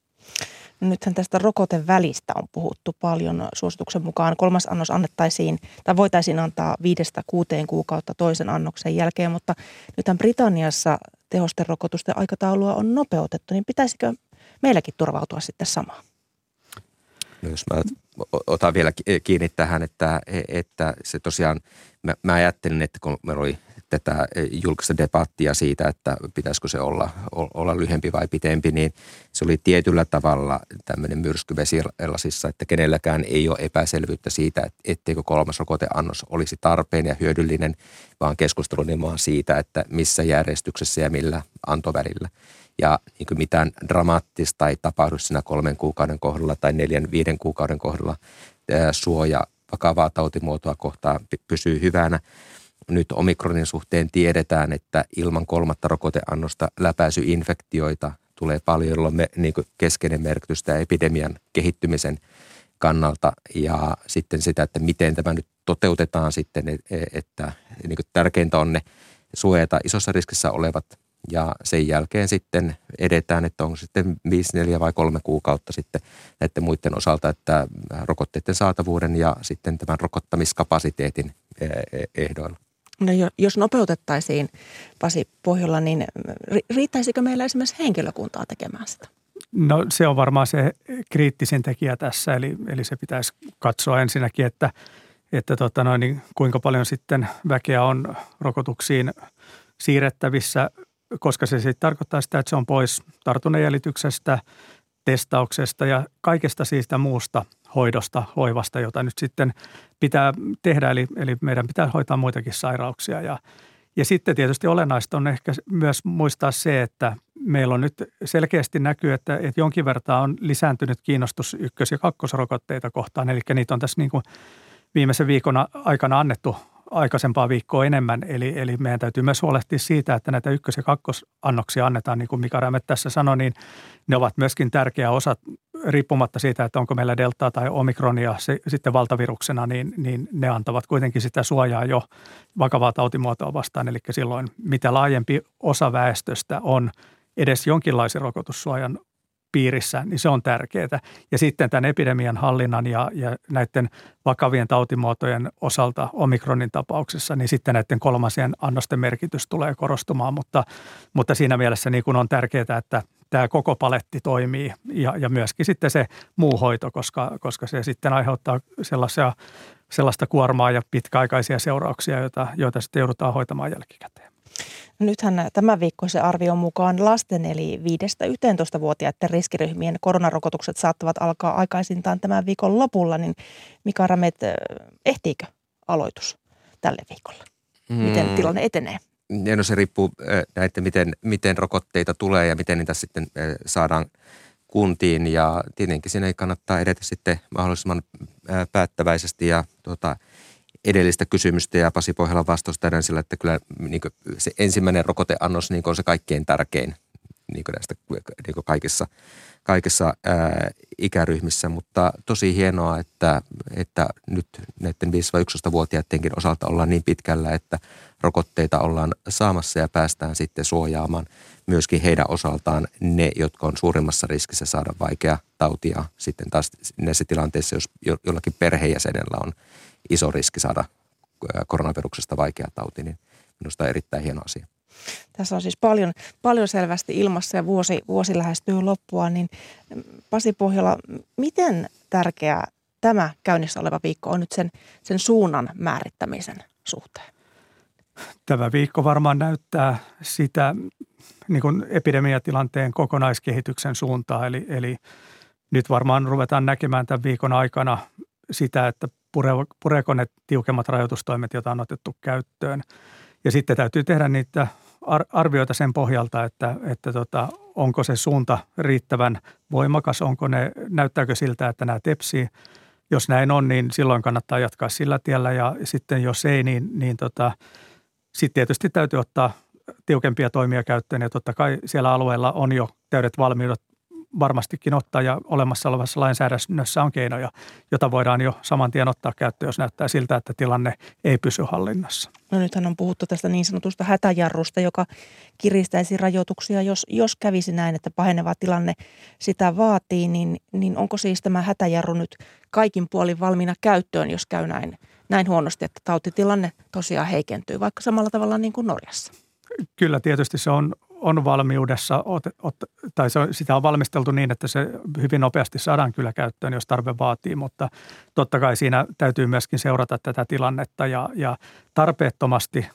Nythän tästä rokotevälistä on puhuttu paljon. Suosituksen mukaan kolmas annos annettaisiin tai voitaisiin antaa viidestä kuuteen kuukautta toisen annoksen jälkeen, mutta nythän Britanniassa tehosterokotusten aikataulua on nopeutettu, niin pitäisikö meilläkin turvautua sitten samaan? No jos mä otan vielä kiinni tähän, että, että se tosiaan, mä, mä ajattelin, että kun meillä oli tätä julkista debattia siitä, että pitäisikö se olla, olla lyhempi vai pitempi, niin se oli tietyllä tavalla tämmöinen myrsky vesilasissa, että kenelläkään ei ole epäselvyyttä siitä, etteikö kolmas rokoteannos olisi tarpeen ja hyödyllinen, vaan keskustelu nimenomaan siitä, että missä järjestyksessä ja millä antovälillä ja niin kuin mitään dramaattista ei tapahdu siinä kolmen kuukauden kohdalla tai neljän, viiden kuukauden kohdalla. Suoja vakavaa tautimuotoa kohtaan pysyy hyvänä. Nyt omikronin suhteen tiedetään, että ilman kolmatta rokoteannosta läpäisyinfektioita tulee paljon, jolloin me, niin keskeinen merkitys tämä epidemian kehittymisen kannalta ja sitten sitä, että miten tämä nyt toteutetaan sitten, e, että niin tärkeintä on ne suojata isossa riskissä olevat ja sen jälkeen sitten edetään, että onko sitten 5, 4 vai 3 kuukautta sitten näiden muiden osalta, että rokotteiden saatavuuden ja sitten tämän rokottamiskapasiteetin e, e, ehdoilla. No jos nopeutettaisiin Pasi Pohjolla, niin riittäisikö meillä esimerkiksi henkilökuntaa tekemään sitä? No se on varmaan se kriittisin tekijä tässä, eli, eli se pitäisi katsoa ensinnäkin, että, että tota noin, niin kuinka paljon sitten väkeä on rokotuksiin siirrettävissä koska se sitten tarkoittaa sitä, että se on pois tartunnanjäljityksestä, testauksesta ja kaikesta siitä muusta hoidosta, hoivasta, jota nyt sitten pitää tehdä. Eli, eli meidän pitää hoitaa muitakin sairauksia. Ja, ja sitten tietysti olennaista on ehkä myös muistaa se, että meillä on nyt selkeästi näkyy, että, että jonkin verran on lisääntynyt kiinnostus ykkös- ja kakkosrokotteita kohtaan. Eli niitä on tässä niin kuin viimeisen viikon aikana annettu aikaisempaa viikkoa enemmän. Eli, eli meidän täytyy myös huolehtia siitä, että näitä ykkös- ja kakkosannoksia annetaan, niin kuin Mika Rämet tässä sanoi, niin ne ovat myöskin tärkeä osa, riippumatta siitä, että onko meillä deltaa tai omikronia se, sitten valtaviruksena, niin, niin ne antavat kuitenkin sitä suojaa jo vakavaa tautimuotoa vastaan. Eli silloin mitä laajempi osa väestöstä on edes jonkinlaisen rokotussuojan piirissä, niin se on tärkeää. Ja sitten tämän epidemian hallinnan ja, ja näiden vakavien tautimuotojen osalta omikronin tapauksessa, niin sitten näiden kolmasien annosten merkitys tulee korostumaan, mutta, mutta siinä mielessä niin kuin on tärkeää, että tämä koko paletti toimii ja, ja myöskin sitten se muu hoito, koska, koska se sitten aiheuttaa sellaisia, sellaista kuormaa ja pitkäaikaisia seurauksia, joita, joita sitten joudutaan hoitamaan jälkikäteen. Nythän tämän viikkoisen arvion mukaan lasten eli 5-11-vuotiaiden riskiryhmien koronarokotukset saattavat alkaa aikaisintaan tämän viikon lopulla, niin Mika Ramet, ehtiikö aloitus tälle viikolla? Miten mm. tilanne etenee? Ja no se riippuu näitä, miten, miten rokotteita tulee ja miten niitä sitten saadaan kuntiin ja tietenkin siinä kannattaa edetä sitten mahdollisimman päättäväisesti ja tuota, edellistä kysymystä ja Pasi Pohjolan vastausta sillä, että kyllä niin se ensimmäinen rokoteannos niin on se kaikkein tärkein niin näistä niin kaikissa, kaikissa ää, ikäryhmissä, mutta tosi hienoa, että, että nyt näiden 5-11-vuotiaidenkin osalta ollaan niin pitkällä, että rokotteita ollaan saamassa ja päästään sitten suojaamaan myöskin heidän osaltaan ne, jotka on suurimmassa riskissä saada vaikea tautia. Sitten taas näissä tilanteissa, jos jollakin perheenjäsenellä on iso riski saada koronaviruksesta vaikea tauti, niin minusta on erittäin hieno asia. Tässä on siis paljon, paljon selvästi ilmassa ja vuosi, vuosi lähestyy loppua, niin Pasi Pohjola, miten tärkeä tämä käynnissä oleva viikko on nyt sen, sen suunnan määrittämisen suhteen? Tämä viikko varmaan näyttää sitä niin kuin epidemiatilanteen kokonaiskehityksen suuntaa, eli, eli nyt varmaan ruvetaan näkemään tämän viikon aikana sitä, että pureeko ne tiukemmat rajoitustoimet, joita on otettu käyttöön. Ja sitten täytyy tehdä niitä arvioita sen pohjalta, että, että tota, onko se suunta riittävän voimakas, onko ne, näyttääkö siltä, että nämä tepsii. Jos näin on, niin silloin kannattaa jatkaa sillä tiellä ja sitten jos ei, niin, niin tota, sitten tietysti täytyy ottaa tiukempia toimia käyttöön ja totta kai siellä alueella on jo täydet valmiudet varmastikin ottaa ja olemassa olevassa lainsäädännössä on keinoja, jota voidaan jo saman tien ottaa käyttöön, jos näyttää siltä, että tilanne ei pysy hallinnassa. No nythän on puhuttu tästä niin sanotusta hätäjarrusta, joka kiristäisi rajoituksia. Jos, jos kävisi näin, että paheneva tilanne sitä vaatii, niin, niin onko siis tämä hätäjarru nyt kaikin puolin valmiina käyttöön, jos käy näin, näin huonosti, että tautitilanne tosiaan heikentyy, vaikka samalla tavalla niin kuin Norjassa? Kyllä tietysti se on, on valmiudessa, tai se, sitä on valmisteltu niin, että se hyvin nopeasti saadaan kyllä käyttöön, jos tarve vaatii, mutta totta kai siinä täytyy myöskin seurata tätä tilannetta ja, ja tarpeettomasti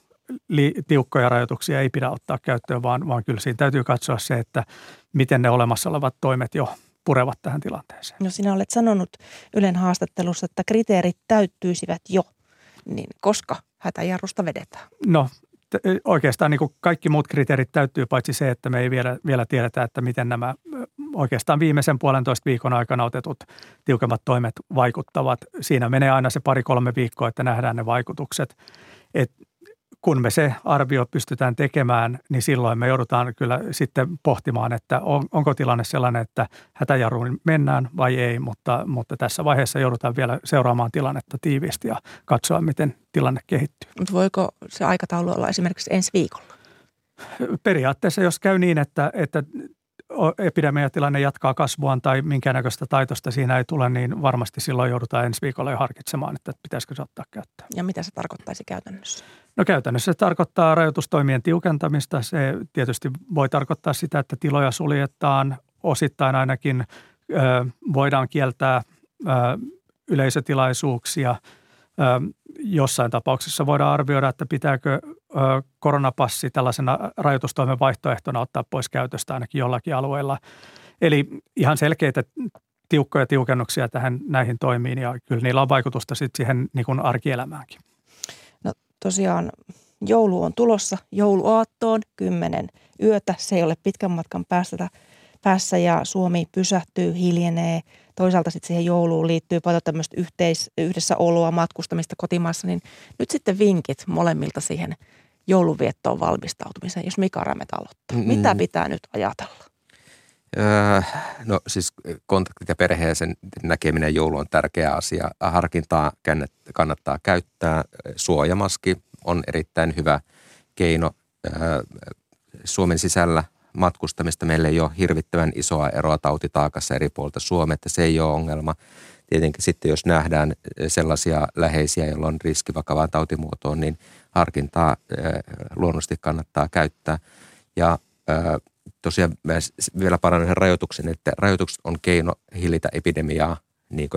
li, tiukkoja rajoituksia ei pidä ottaa käyttöön, vaan, vaan kyllä siinä täytyy katsoa se, että miten ne olemassa olevat toimet jo purevat tähän tilanteeseen. No sinä olet sanonut Ylen haastattelussa, että kriteerit täyttyisivät jo, niin koska hätäjarrusta vedetään? No oikeastaan niin kuin kaikki muut kriteerit täyttyy, paitsi se, että me ei vielä, vielä tiedetä, että miten nämä oikeastaan viimeisen puolentoista viikon aikana otetut tiukemmat toimet vaikuttavat. Siinä menee aina se pari-kolme viikkoa, että nähdään ne vaikutukset. Et kun me se arvio pystytään tekemään, niin silloin me joudutaan kyllä sitten pohtimaan, että on, onko tilanne sellainen, että hätäjarruun mennään vai ei, mutta, mutta tässä vaiheessa joudutaan vielä seuraamaan tilannetta tiiviisti ja katsoa, miten tilanne kehittyy. Mutta voiko se aikataulu olla esimerkiksi ensi viikolla? Periaatteessa, jos käy niin, että, että epidemiatilanne jatkaa kasvuaan tai minkäännäköistä taitosta siinä ei tule, niin varmasti silloin joudutaan ensi viikolla jo harkitsemaan, että pitäisikö se ottaa käyttöön. Ja mitä se tarkoittaisi käytännössä? No käytännössä se tarkoittaa rajoitustoimien tiukentamista. Se tietysti voi tarkoittaa sitä, että tiloja suljetaan osittain ainakin. Voidaan kieltää yleisötilaisuuksia. Jossain tapauksessa voidaan arvioida, että pitääkö koronapassi tällaisena rajoitustoimen vaihtoehtona ottaa pois käytöstä ainakin jollakin alueella. Eli ihan selkeitä tiukkoja tiukennuksia tähän näihin toimiin ja kyllä niillä on vaikutusta sitten siihen niin kuin arkielämäänkin tosiaan joulu on tulossa jouluaattoon, kymmenen yötä. Se ei ole pitkän matkan päästä, päässä ja Suomi pysähtyy, hiljenee. Toisaalta sitten siihen jouluun liittyy paljon tämmöistä yhteis, yhdessä oloa, matkustamista kotimaassa, niin nyt sitten vinkit molemmilta siihen jouluviettoon valmistautumiseen, jos Mika Rämet aloittaa. Mm. Mitä pitää nyt ajatella? Öö, no siis kontaktit ja perheeseen näkeminen joulu on tärkeä asia. Harkintaa kannattaa käyttää. Suojamaski on erittäin hyvä keino. Öö, Suomen sisällä matkustamista meillä ei ole hirvittävän isoa eroa tautitaakassa eri puolta Suomea, että se ei ole ongelma. Tietenkin sitten, jos nähdään sellaisia läheisiä, joilla on riski vakavaan tautimuotoon, niin harkintaa luonnollisesti kannattaa käyttää. Ja tosiaan vielä parannan rajoituksen, että rajoitukset on keino hillitä epidemiaa niin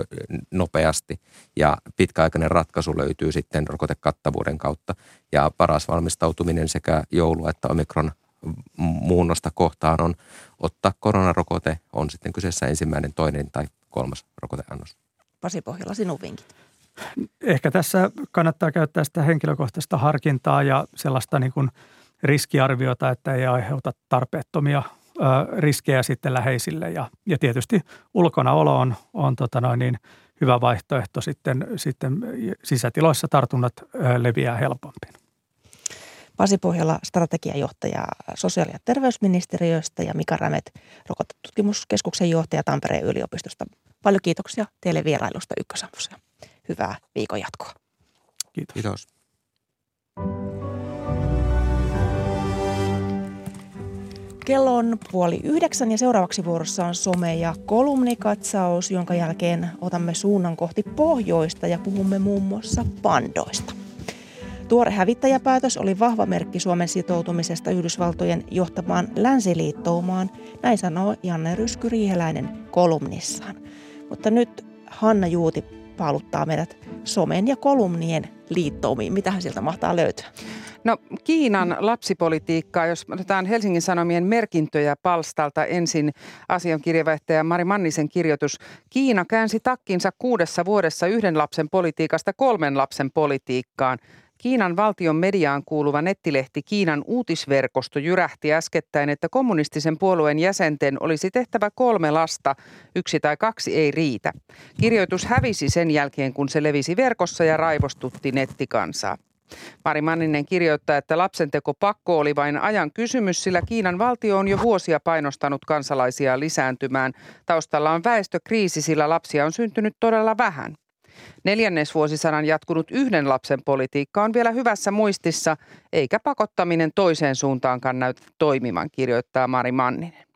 nopeasti. Ja pitkäaikainen ratkaisu löytyy sitten rokotekattavuuden kautta. Ja paras valmistautuminen sekä joulua että omikron muunnosta kohtaan on ottaa koronarokote, on sitten kyseessä ensimmäinen, toinen tai kolmas rokoteannos. Pasi Pohjola, sinun vinkit. Ehkä tässä kannattaa käyttää sitä henkilökohtaista harkintaa ja sellaista niin kuin riskiarviota, että ei aiheuta tarpeettomia ö, riskejä sitten läheisille. Ja, ja tietysti ulkonaolo on, on tota noin niin, hyvä vaihtoehto sitten, sitten sisätiloissa tartunnat ö, leviää helpommin. Pasi Pohjola, strategiajohtaja sosiaali- ja terveysministeriöstä ja Mika Rämet, rokotetutkimuskeskuksen johtaja Tampereen yliopistosta. Paljon kiitoksia teille vierailusta Ykkösammussa. Hyvää viikon jatkoa. Kiitos. Kiitos. Kello on puoli yhdeksän ja seuraavaksi vuorossa on some- ja kolumnikatsaus, jonka jälkeen otamme suunnan kohti pohjoista ja puhumme muun muassa pandoista. Tuore hävittäjäpäätös oli vahva merkki Suomen sitoutumisesta Yhdysvaltojen johtamaan länsiliittoumaan, näin sanoo Janne Rysky Riiheläinen kolumnissaan. Mutta nyt Hanna Juuti paaluttaa meidät somen ja kolumnien liittoumiin. Mitähän sieltä mahtaa löytyä? No Kiinan lapsipolitiikkaa, jos otetaan Helsingin Sanomien merkintöjä palstalta ensin asiankirjavaihtaja Mari Mannisen kirjoitus. Kiina käänsi takkinsa kuudessa vuodessa yhden lapsen politiikasta kolmen lapsen politiikkaan. Kiinan valtion mediaan kuuluva nettilehti Kiinan uutisverkosto jyrähti äskettäin, että kommunistisen puolueen jäsenten olisi tehtävä kolme lasta, yksi tai kaksi ei riitä. Kirjoitus hävisi sen jälkeen, kun se levisi verkossa ja raivostutti nettikansaa. Mari Manninen kirjoittaa, että lapsenteko pakko oli vain ajan kysymys, sillä Kiinan valtio on jo vuosia painostanut kansalaisia lisääntymään. Taustalla on väestökriisi, sillä lapsia on syntynyt todella vähän. Neljännesvuosisadan jatkunut yhden lapsen politiikka on vielä hyvässä muistissa, eikä pakottaminen toiseen suuntaankaan näytä toimivan, kirjoittaa Mari Manninen.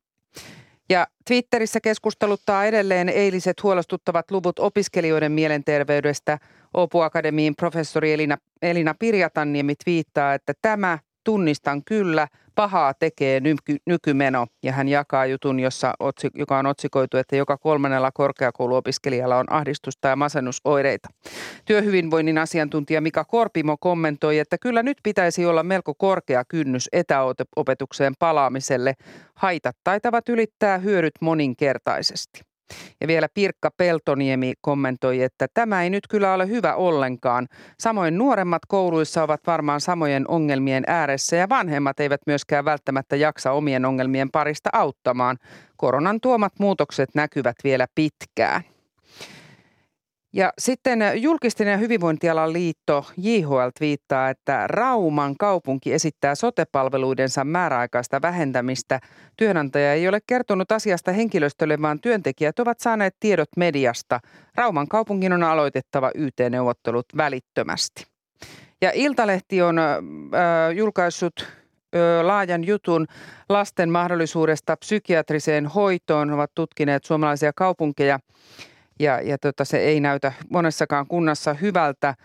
Ja Twitterissä keskusteluttaa edelleen eiliset huolestuttavat luvut opiskelijoiden mielenterveydestä. Opu Akademiin professori Elina, Elina Pirjatanniemi twiittaa, että tämä tunnistan kyllä – pahaa tekee nyky, nykymeno. Ja hän jakaa jutun, jossa, joka on otsikoitu, että joka kolmannella korkeakouluopiskelijalla on ahdistusta ja masennusoireita. Työhyvinvoinnin asiantuntija Mika Korpimo kommentoi, että kyllä nyt pitäisi olla melko korkea kynnys etäopetukseen palaamiselle. Haitat taitavat ylittää hyödyt moninkertaisesti. Ja vielä Pirkka Peltoniemi kommentoi, että tämä ei nyt kyllä ole hyvä ollenkaan. Samoin nuoremmat kouluissa ovat varmaan samojen ongelmien ääressä ja vanhemmat eivät myöskään välttämättä jaksa omien ongelmien parista auttamaan. Koronan tuomat muutokset näkyvät vielä pitkään. Ja sitten julkisten ja hyvinvointialan liitto JHL viittaa, että Rauman kaupunki esittää sotepalveluidensa määräaikaista vähentämistä. Työnantaja ei ole kertonut asiasta henkilöstölle, vaan työntekijät ovat saaneet tiedot mediasta. Rauman kaupungin on aloitettava YT-neuvottelut välittömästi. Ja Iltalehti on äh, julkaissut äh, laajan jutun lasten mahdollisuudesta psykiatriseen hoitoon. Ovat tutkineet suomalaisia kaupunkeja ja, ja tota, se ei näytä monessakaan kunnassa hyvältä.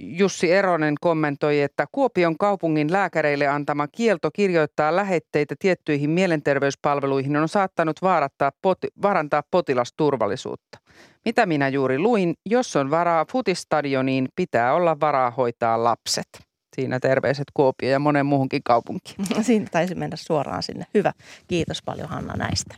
Jussi Eronen kommentoi, että Kuopion kaupungin lääkäreille antama kielto kirjoittaa lähetteitä tiettyihin mielenterveyspalveluihin on saattanut vaarantaa, poti, vaarantaa potilasturvallisuutta. Mitä minä juuri luin, jos on varaa futistadioniin, pitää olla varaa hoitaa lapset. Siinä terveiset Kuopio ja monen muuhunkin kaupunkiin. Siinä taisi mennä suoraan sinne. Hyvä. Kiitos paljon Hanna näistä.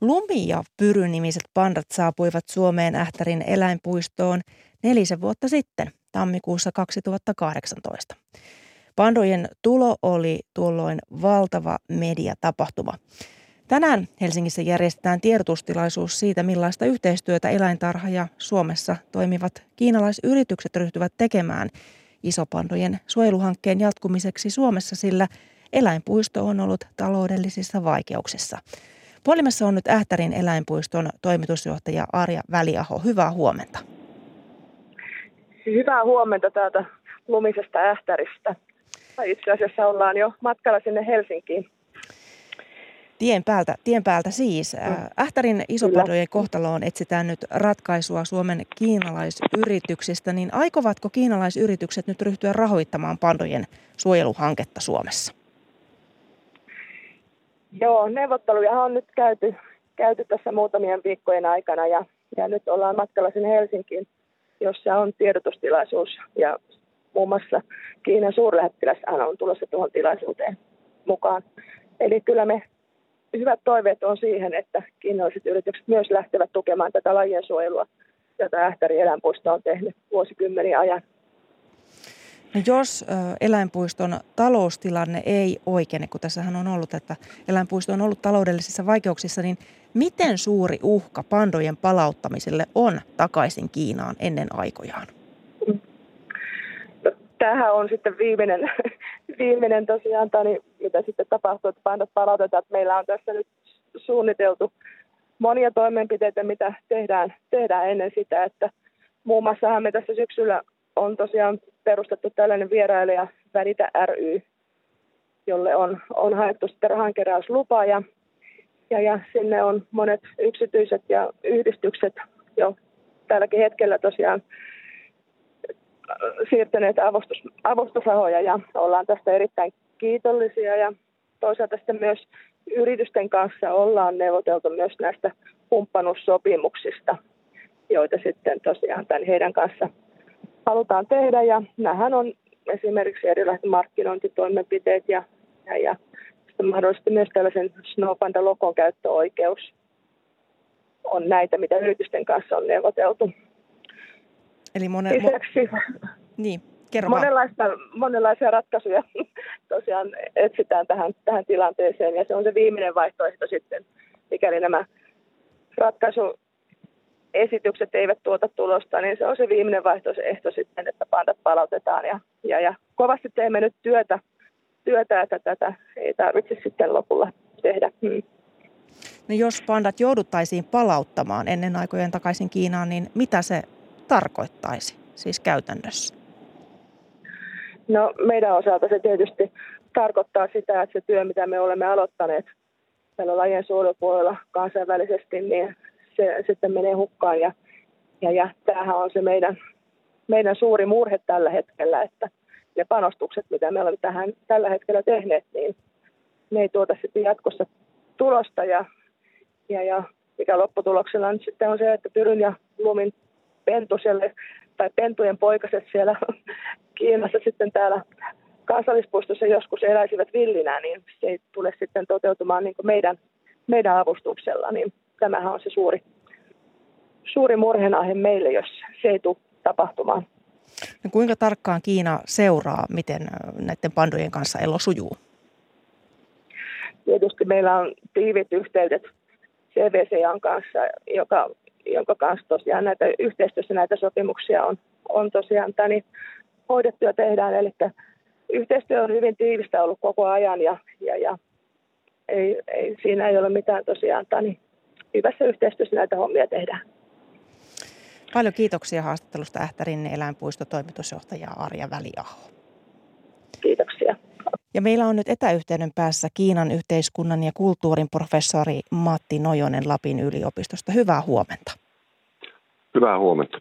Lumi- ja Pyry-nimiset pandat saapuivat Suomeen Ähtärin eläinpuistoon nelisen vuotta sitten, tammikuussa 2018. Pandojen tulo oli tuolloin valtava mediatapahtuma. Tänään Helsingissä järjestetään tiedotustilaisuus siitä, millaista yhteistyötä eläintarha ja Suomessa toimivat kiinalaisyritykset ryhtyvät tekemään isopandojen suojeluhankkeen jatkumiseksi Suomessa, sillä eläinpuisto on ollut taloudellisissa vaikeuksissa. Puolimessa on nyt Ähtärin eläinpuiston toimitusjohtaja Arja Väliaho. Hyvää huomenta. Hyvää huomenta täältä lumisesta Ähtäristä. Itse asiassa ollaan jo matkalla sinne Helsinkiin. Tien päältä, tien päältä siis. Mm. Ähtärin isopadojen kohtaloon etsitään nyt ratkaisua Suomen kiinalaisyrityksistä, niin aikovatko kiinalaisyritykset nyt ryhtyä rahoittamaan pandojen suojeluhanketta Suomessa? Joo, neuvotteluja on nyt käyty, käyty tässä muutamien viikkojen aikana ja, ja nyt ollaan matkalla sinne Helsinkiin, jossa on tiedotustilaisuus ja muun muassa Kiinan suurlähettiläs on tulossa tuohon tilaisuuteen mukaan. Eli kyllä me hyvät toiveet on siihen, että kiinalaiset yritykset myös lähtevät tukemaan tätä lajien suojelua, jota Ähtäri eläinpuisto on tehnyt vuosikymmeniä ajan. No jos eläinpuiston taloustilanne ei oikene, kun tässähän on ollut, että eläinpuisto on ollut taloudellisissa vaikeuksissa, niin miten suuri uhka pandojen palauttamiselle on takaisin Kiinaan ennen aikojaan? Tämähän on sitten viimeinen, viimeinen tosiaan, tani, mitä sitten tapahtuu, että pandot palautetaan. Meillä on tässä nyt suunniteltu monia toimenpiteitä, mitä tehdään, tehdään ennen sitä, että muun muassa me tässä syksyllä on tosiaan perustettu tällainen vierailija Välitä ry, jolle on, on haettu sitten rahankeräyslupa ja, ja, ja sinne on monet yksityiset ja yhdistykset jo tälläkin hetkellä tosiaan siirtäneet avustus, avustusrahoja ja ollaan tästä erittäin kiitollisia ja toisaalta sitten myös yritysten kanssa ollaan neuvoteltu myös näistä kumppanuussopimuksista, joita sitten tosiaan tämän heidän kanssa halutaan tehdä ja nämähän on esimerkiksi erilaiset markkinointitoimenpiteet ja, ja, ja mahdollisesti myös tällaisen Snowpanda lokon käyttöoikeus on näitä, mitä yritysten kanssa on neuvoteltu. Eli monen, Lisäksi niin, kerro monenlaista, monenlaisia ratkaisuja tosiaan etsitään tähän, tähän tilanteeseen ja se on se viimeinen vaihtoehto sitten, mikäli nämä ratkaisu, esitykset eivät tuota tulosta, niin se on se viimeinen vaihtoehto sitten, että pandat palautetaan. Ja, ja, ja kovasti teemme nyt työtä, työtä, että tätä ei tarvitse sitten lopulla tehdä. Hmm. No jos pandat jouduttaisiin palauttamaan ennen aikojen takaisin Kiinaan, niin mitä se tarkoittaisi siis käytännössä? No meidän osalta se tietysti tarkoittaa sitä, että se työ, mitä me olemme aloittaneet tällä lajien suojelupuolella kansainvälisesti, niin se sitten menee hukkaan. Ja, ja, ja tämähän on se meidän, meidän suuri murhe tällä hetkellä, että ne panostukset, mitä me olemme tähän tällä hetkellä tehneet, niin ne ei tuota sitten jatkossa tulosta. Ja, ja, ja mikä lopputuloksena nyt sitten on se, että Pyryn ja Lumin pentuselle tai pentujen poikaset siellä Kiinassa sitten täällä kansallispuistossa joskus eläisivät villinä, niin se ei tule sitten toteutumaan niin meidän, meidän avustuksella. Niin tämähän on se suuri, suuri murhenaihe meille, jos se ei tule tapahtumaan. No kuinka tarkkaan Kiina seuraa, miten näiden pandojen kanssa elo sujuu? Tietysti meillä on tiivit yhteydet CVCAn kanssa, joka, jonka kanssa tosiaan näitä yhteistyössä näitä sopimuksia on, on tosiaan tani hoidettu ja tehdään. Eli yhteistyö on hyvin tiivistä ollut koko ajan ja, ja, ja ei, ei, siinä ei ole mitään tosiaan tani hyvässä yhteistyössä näitä hommia tehdään. Paljon kiitoksia haastattelusta Ähtärinne eläinpuistotoimitusjohtaja Arja Väliaho. Kiitoksia. Ja meillä on nyt etäyhteyden päässä Kiinan yhteiskunnan ja kulttuurin professori Matti Nojonen Lapin yliopistosta. Hyvää huomenta. Hyvää huomenta.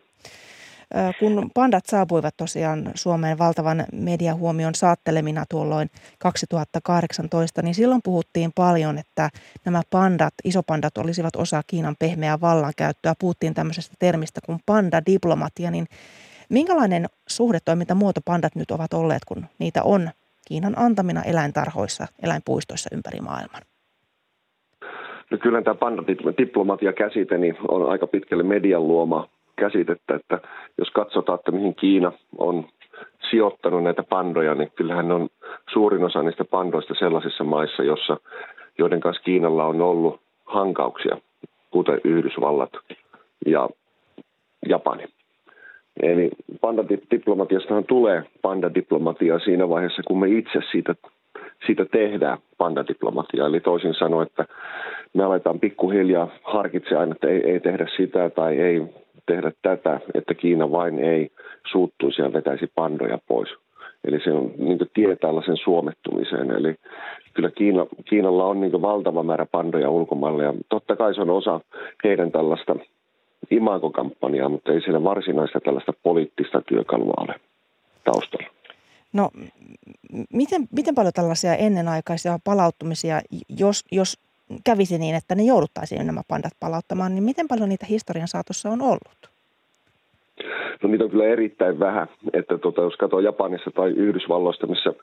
Kun pandat saapuivat tosiaan Suomeen valtavan mediahuomion saattelemina tuolloin 2018, niin silloin puhuttiin paljon, että nämä pandat, isopandat olisivat osa Kiinan pehmeää vallankäyttöä. Puhuttiin tämmöisestä termistä kuin pandadiplomatia, niin minkälainen suhdetoimintamuoto pandat nyt ovat olleet, kun niitä on Kiinan antamina eläintarhoissa, eläinpuistoissa ympäri maailman? No kyllä tämä pandadiplomatia-käsite niin on aika pitkälle median luoma käsitettä, että jos katsotaan, että mihin Kiina on sijoittanut näitä pandoja, niin kyllähän on suurin osa niistä pandoista sellaisissa maissa, jossa, joiden kanssa Kiinalla on ollut hankauksia, kuten Yhdysvallat ja Japani. Eli pandadiplomatiastahan tulee pandadiplomatia siinä vaiheessa, kun me itse siitä, siitä tehdään pandadiplomatiaa. Eli toisin sanoen, että me aletaan pikkuhiljaa harkitsemaan aina, että ei, ei tehdä sitä tai ei tehdä tätä, että Kiina vain ei suuttuisi ja vetäisi pandoja pois. Eli se on niin tie tällaisen suomettumiseen. Eli kyllä Kiina, Kiinalla on niin valtava määrä pandoja ulkomailla ja totta kai se on osa heidän tällaista imagokampanjaa, mutta ei siellä varsinaista tällaista poliittista työkalua ole taustalla. No miten, miten paljon tällaisia ennenaikaisia palauttumisia, jos, jos kävisi niin, että ne jouduttaisiin nämä pandat palauttamaan, niin miten paljon niitä historian saatossa on ollut? No niitä on kyllä erittäin vähän, että tota, jos katsoo Japanissa tai Yhdysvalloista, missä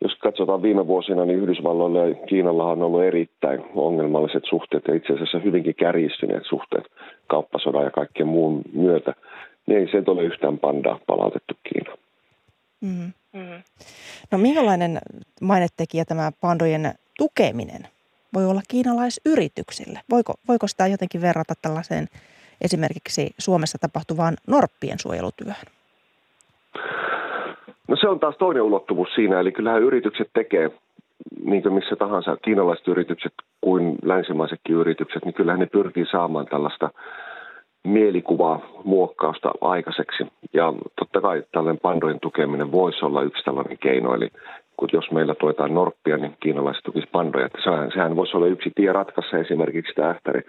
jos katsotaan viime vuosina, niin Yhdysvalloilla ja Kiinalla on ollut erittäin ongelmalliset suhteet ja itse asiassa hyvinkin kärjistyneet suhteet kauppasodan ja kaikkien muun myötä. Niin ei sieltä ole yhtään pandaa palautettu Kiinaan. Mm. Mm. No minkälainen mainetekijä tämä pandojen tukeminen voi olla kiinalaisyrityksille? Voiko, voiko sitä jotenkin verrata tällaiseen esimerkiksi Suomessa tapahtuvaan norppien suojelutyöhön? No se on taas toinen ulottuvuus siinä, eli kyllähän yritykset tekee, niin kuin missä tahansa kiinalaiset yritykset kuin länsimaisetkin yritykset, niin kyllähän ne pyrkii saamaan tällaista mielikuvaa muokkausta aikaiseksi. Ja totta kai tällainen pandojen tukeminen voisi olla yksi tällainen keino, eli kun jos meillä tuetaan norppia, niin kiinalaiset tukisi pandoja. Että sehän, sehän voisi olla yksi tie ratkaista esimerkiksi tämä ähtäri,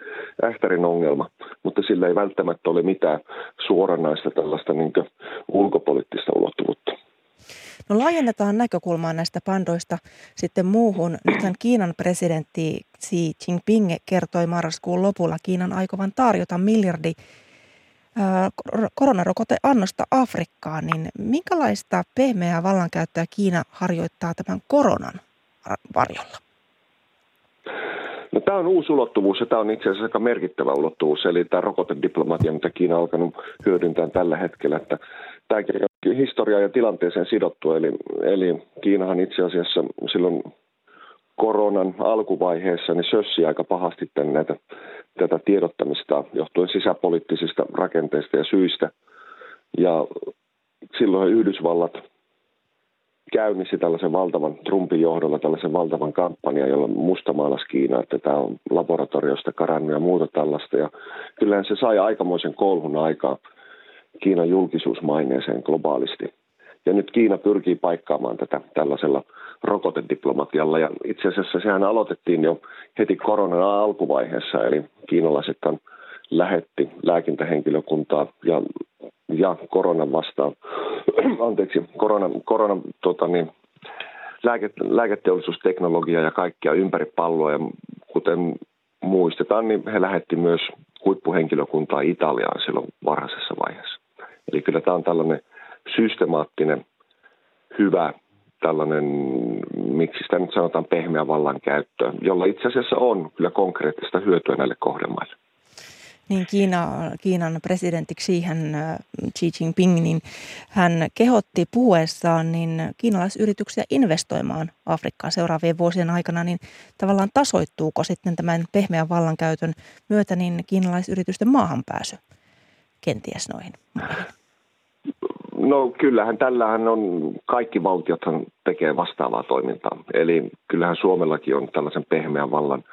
ähtärin ongelma, mutta sillä ei välttämättä ole mitään suoranaista tällaista niin ulkopoliittista ulottuvuutta. No laajennetaan näkökulmaa näistä pandoista sitten muuhun. Nythän Kiinan presidentti Xi Jinping kertoi marraskuun lopulla Kiinan aikovan tarjota miljardi koronarokoteannosta Afrikkaan, niin minkälaista pehmeää vallankäyttöä Kiina harjoittaa tämän koronan varjolla? No, tämä on uusi ulottuvuus ja tämä on itse asiassa aika merkittävä ulottuvuus, eli tämä rokotediplomatia, mitä Kiina on alkanut hyödyntää tällä hetkellä. Että tämäkin on historiaa ja tilanteeseen sidottu, eli, eli Kiinahan itse asiassa silloin koronan alkuvaiheessa niin sössi aika pahasti näitä, tätä tiedottamista johtuen sisäpoliittisista rakenteista ja syistä. Ja silloin Yhdysvallat käynnisti tällaisen valtavan Trumpin johdolla tällaisen valtavan kampanjan, jolla mustamaalas Kiina, että tämä on laboratoriosta karannut ja muuta tällaista. Ja kyllähän se sai aikamoisen kolhun aikaa Kiinan julkisuusmaineeseen globaalisti. Ja nyt Kiina pyrkii paikkaamaan tätä tällaisella rokotediplomatialla. Ja itse asiassa sehän aloitettiin jo heti koronan alkuvaiheessa, eli kiinalaiset lähetti lääkintähenkilökuntaa ja, ja koronan vastaan, anteeksi, korona, korona tota niin, lääke, lääketeollisuusteknologia ja kaikkia ympäri palloa. Ja kuten muistetaan, niin he lähetti myös huippuhenkilökuntaa Italiaan silloin varhaisessa vaiheessa. Eli kyllä tämä on tällainen systemaattinen, hyvä tällainen, miksi sitä nyt sanotaan pehmeä vallankäyttö, jolla itse asiassa on kyllä konkreettista hyötyä näille kohdemaille. Niin Kiina, Kiinan presidentti Xi, Xi Jinping, niin hän kehotti puhuessaan niin kiinalaisyrityksiä investoimaan Afrikkaan seuraavien vuosien aikana, niin tavallaan tasoittuuko sitten tämän pehmeän vallankäytön myötä niin kiinalaisyritysten maahanpääsy kenties noihin? No kyllähän tällähän on, kaikki valtiothan tekee vastaavaa toimintaa. Eli kyllähän Suomellakin on tällaisen pehmeän vallan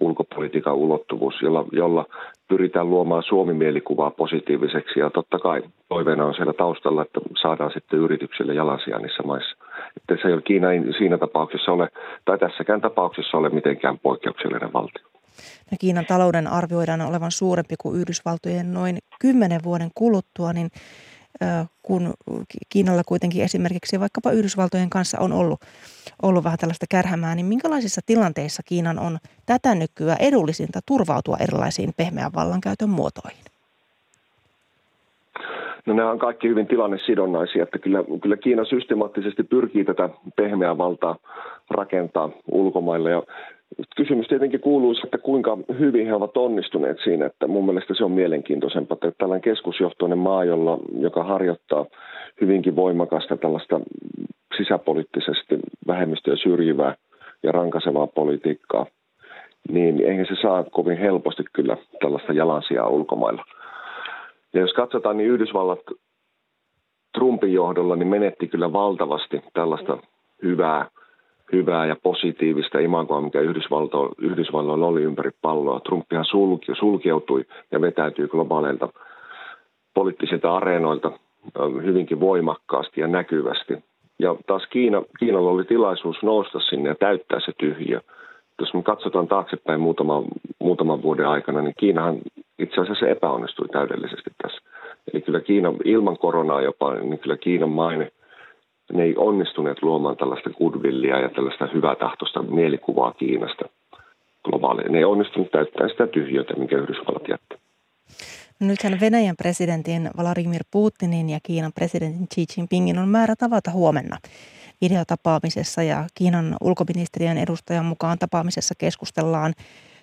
ulkopolitiikan ulottuvuus, jolla, jolla pyritään luomaan Suomi-mielikuvaa positiiviseksi. Ja totta kai toiveena on siellä taustalla, että saadaan sitten yrityksille jalansia niissä maissa. Että se ei ole Kiina siinä tapauksessa ole, tai tässäkään tapauksessa ole mitenkään poikkeuksellinen valtio. Ja Kiinan talouden arvioidaan olevan suurempi kuin Yhdysvaltojen noin kymmenen vuoden kuluttua, niin kun Kiinalla kuitenkin esimerkiksi vaikkapa Yhdysvaltojen kanssa on ollut, ollut vähän tällaista kärhämää, niin minkälaisissa tilanteissa Kiinan on tätä nykyä edullisinta turvautua erilaisiin pehmeän vallankäytön muotoihin? No nämä on kaikki hyvin tilannesidonnaisia, että kyllä, kyllä Kiina systemaattisesti pyrkii tätä pehmeää valtaa rakentaa ulkomaille ja Kysymys tietenkin kuuluu, että kuinka hyvin he ovat onnistuneet siinä, että mun mielestä se on mielenkiintoisempaa, että tällainen keskusjohtoinen maa, jolla, joka harjoittaa hyvinkin voimakasta tällaista sisäpoliittisesti vähemmistöä syrjivää ja rankasevaa politiikkaa, niin eihän se saa kovin helposti kyllä tällaista jalansijaa ulkomailla. Ja jos katsotaan, niin Yhdysvallat Trumpin johdolla niin menetti kyllä valtavasti tällaista hyvää hyvää ja positiivista imagoa, mikä Yhdysvalloilla oli ympäri palloa. Trumpihan sulki, sulkeutui ja vetäytyi globaaleilta poliittisilta areenoilta hyvinkin voimakkaasti ja näkyvästi. Ja taas Kiina, Kiinalla oli tilaisuus nousta sinne ja täyttää se tyhjö. Jos me katsotaan taaksepäin muutaman, muutaman vuoden aikana, niin Kiinahan itse asiassa epäonnistui täydellisesti tässä. Eli kyllä Kiina ilman koronaa jopa, niin kyllä Kiinan maine ne ei onnistuneet luomaan tällaista goodwillia ja tällaista hyvätahtoista mielikuvaa Kiinasta globaali. Ne ei onnistunut täyttämään sitä tyhjötä, minkä Yhdysvallat jätti. No nythän Venäjän presidentin Vladimir Putinin ja Kiinan presidentin Xi Jinpingin on määrä tavata huomenna videotapaamisessa ja Kiinan ulkoministeriön edustajan mukaan tapaamisessa keskustellaan